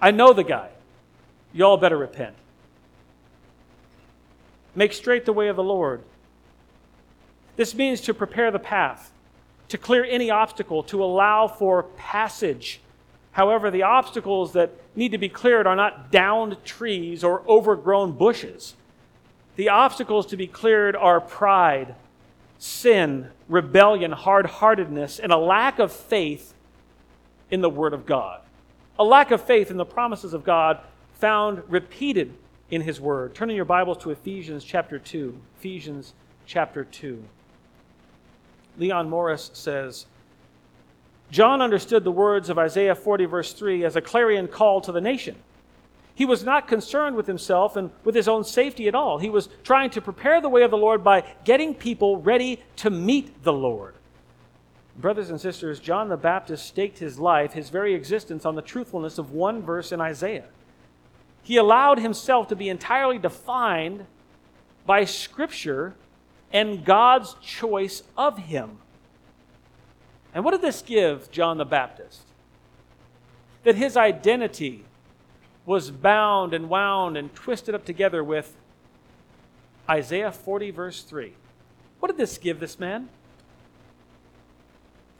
I know the guy. Y'all better repent. Make straight the way of the Lord. This means to prepare the path, to clear any obstacle, to allow for passage. However, the obstacles that need to be cleared are not downed trees or overgrown bushes. The obstacles to be cleared are pride, sin, rebellion, hard heartedness, and a lack of faith in the Word of God. A lack of faith in the promises of God found repeated in his word. Turn in your Bibles to Ephesians chapter 2. Ephesians chapter 2. Leon Morris says, John understood the words of Isaiah 40, verse 3, as a clarion call to the nation. He was not concerned with himself and with his own safety at all. He was trying to prepare the way of the Lord by getting people ready to meet the Lord. Brothers and sisters, John the Baptist staked his life, his very existence, on the truthfulness of one verse in Isaiah. He allowed himself to be entirely defined by Scripture and God's choice of him. And what did this give John the Baptist? That his identity was bound and wound and twisted up together with Isaiah 40, verse 3. What did this give this man?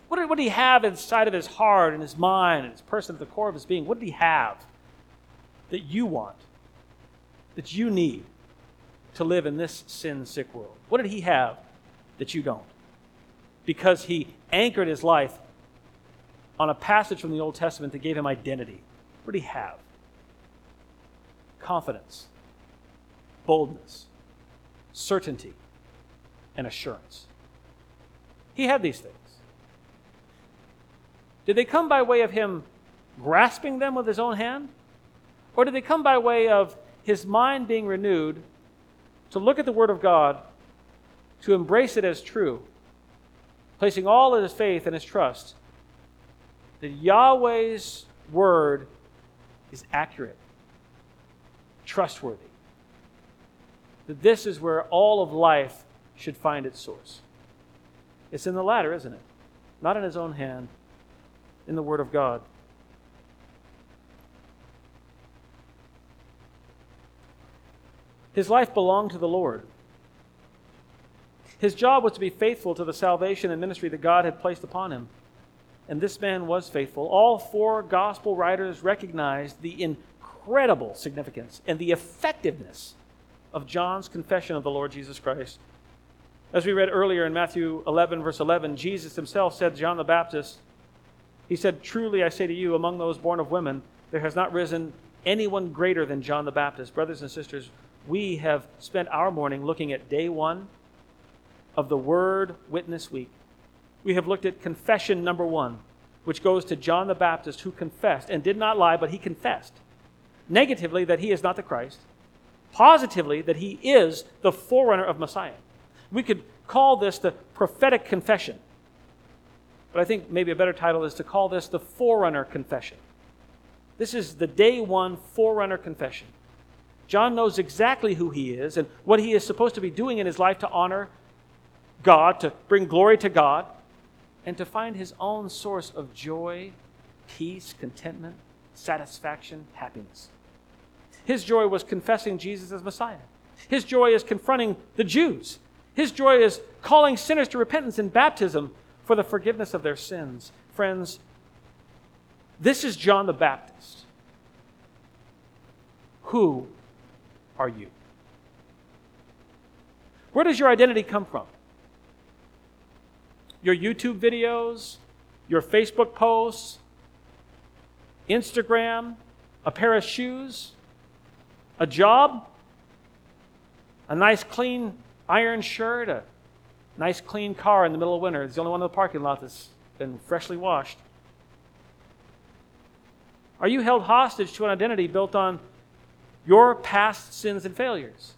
What did, what did he have inside of his heart and his mind and his person at the core of his being? What did he have? that you want, that you need to live in this sin sick world? What did he have that you don't? Because he anchored his life on a passage from the Old Testament that gave him identity. What did he have? Confidence, boldness, certainty, and assurance. He had these things. Did they come by way of him grasping them with his own hand? Or did they come by way of his mind being renewed to look at the Word of God, to embrace it as true, placing all of his faith and his trust that Yahweh's Word is accurate, trustworthy, that this is where all of life should find its source? It's in the latter, isn't it? Not in his own hand, in the Word of God. His life belonged to the Lord. His job was to be faithful to the salvation and ministry that God had placed upon him. And this man was faithful. All four gospel writers recognized the incredible significance and the effectiveness of John's confession of the Lord Jesus Christ. As we read earlier in Matthew 11, verse 11, Jesus himself said to John the Baptist, He said, Truly I say to you, among those born of women, there has not risen anyone greater than John the Baptist. Brothers and sisters, we have spent our morning looking at day one of the Word Witness Week. We have looked at confession number one, which goes to John the Baptist, who confessed and did not lie, but he confessed negatively that he is not the Christ, positively that he is the forerunner of Messiah. We could call this the prophetic confession, but I think maybe a better title is to call this the forerunner confession. This is the day one forerunner confession. John knows exactly who he is and what he is supposed to be doing in his life to honor God, to bring glory to God, and to find his own source of joy, peace, contentment, satisfaction, happiness. His joy was confessing Jesus as Messiah. His joy is confronting the Jews. His joy is calling sinners to repentance in baptism for the forgiveness of their sins. Friends, this is John the Baptist, who are you? Where does your identity come from? Your YouTube videos, your Facebook posts, Instagram, a pair of shoes, a job, a nice clean iron shirt, a nice clean car in the middle of winter. It's the only one in the parking lot that's been freshly washed. Are you held hostage to an identity built on your past sins and failures?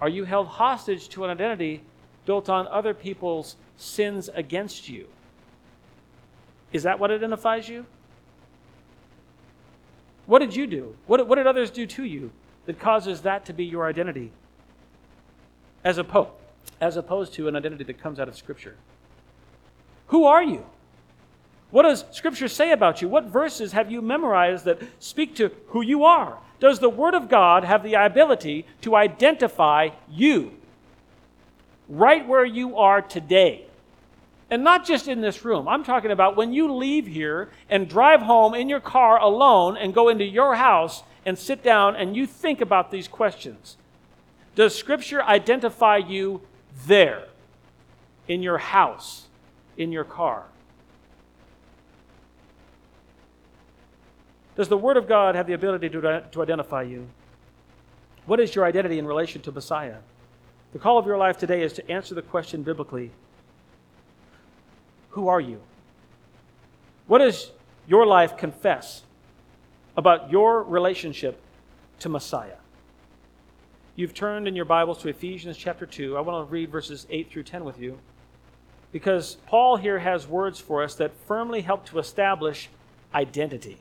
Are you held hostage to an identity built on other people's sins against you? Is that what identifies you? What did you do? What, what did others do to you that causes that to be your identity? As, oppo- as opposed to an identity that comes out of Scripture. Who are you? What does Scripture say about you? What verses have you memorized that speak to who you are? Does the Word of God have the ability to identify you right where you are today? And not just in this room. I'm talking about when you leave here and drive home in your car alone and go into your house and sit down and you think about these questions. Does Scripture identify you there, in your house, in your car? Does the Word of God have the ability to, to identify you? What is your identity in relation to Messiah? The call of your life today is to answer the question biblically who are you? What does your life confess about your relationship to Messiah? You've turned in your Bibles to Ephesians chapter 2. I want to read verses 8 through 10 with you because Paul here has words for us that firmly help to establish identity.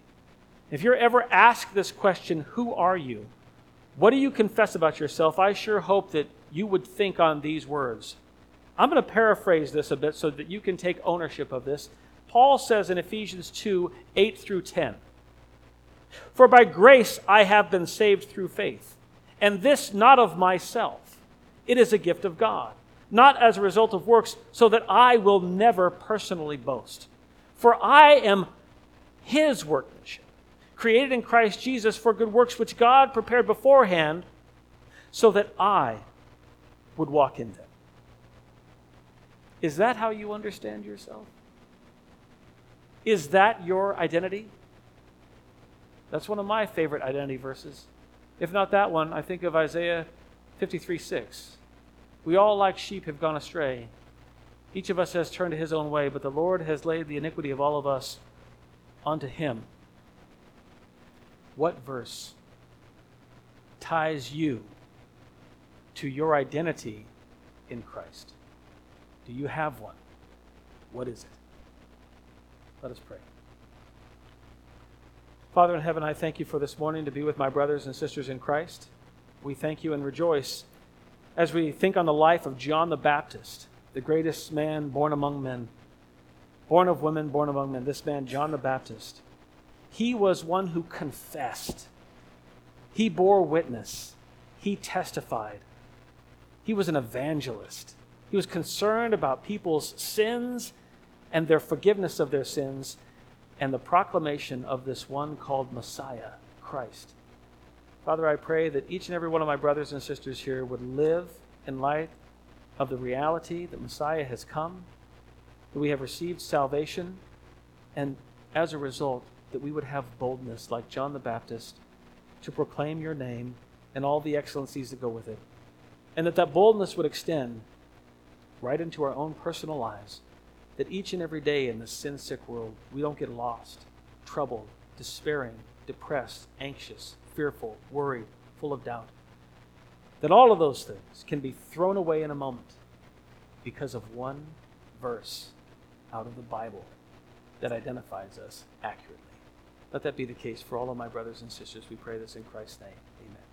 If you're ever asked this question, who are you? What do you confess about yourself? I sure hope that you would think on these words. I'm going to paraphrase this a bit so that you can take ownership of this. Paul says in Ephesians 2 8 through 10 For by grace I have been saved through faith, and this not of myself. It is a gift of God, not as a result of works, so that I will never personally boast. For I am his workmanship, created in Christ Jesus for good works which God prepared beforehand so that I would walk in them. Is that how you understand yourself? Is that your identity? That's one of my favorite identity verses. If not that one, I think of Isaiah 53 6. We all, like sheep, have gone astray. Each of us has turned to his own way, but the Lord has laid the iniquity of all of us onto him. What verse ties you to your identity in Christ? Do you have one? What is it? Let us pray. Father in heaven, I thank you for this morning to be with my brothers and sisters in Christ. We thank you and rejoice as we think on the life of John the Baptist, the greatest man born among men, born of women, born among men. This man, John the Baptist, he was one who confessed, he bore witness, he testified, he was an evangelist. He was concerned about people's sins and their forgiveness of their sins and the proclamation of this one called Messiah, Christ. Father, I pray that each and every one of my brothers and sisters here would live in light of the reality that Messiah has come, that we have received salvation, and as a result, that we would have boldness like John the Baptist to proclaim your name and all the excellencies that go with it. And that that boldness would extend right into our own personal lives, that each and every day in this sin sick world, we don't get lost, troubled, despairing, depressed, anxious, fearful, worried, full of doubt. That all of those things can be thrown away in a moment because of one verse out of the Bible that identifies us accurately. Let that be the case for all of my brothers and sisters. We pray this in Christ's name.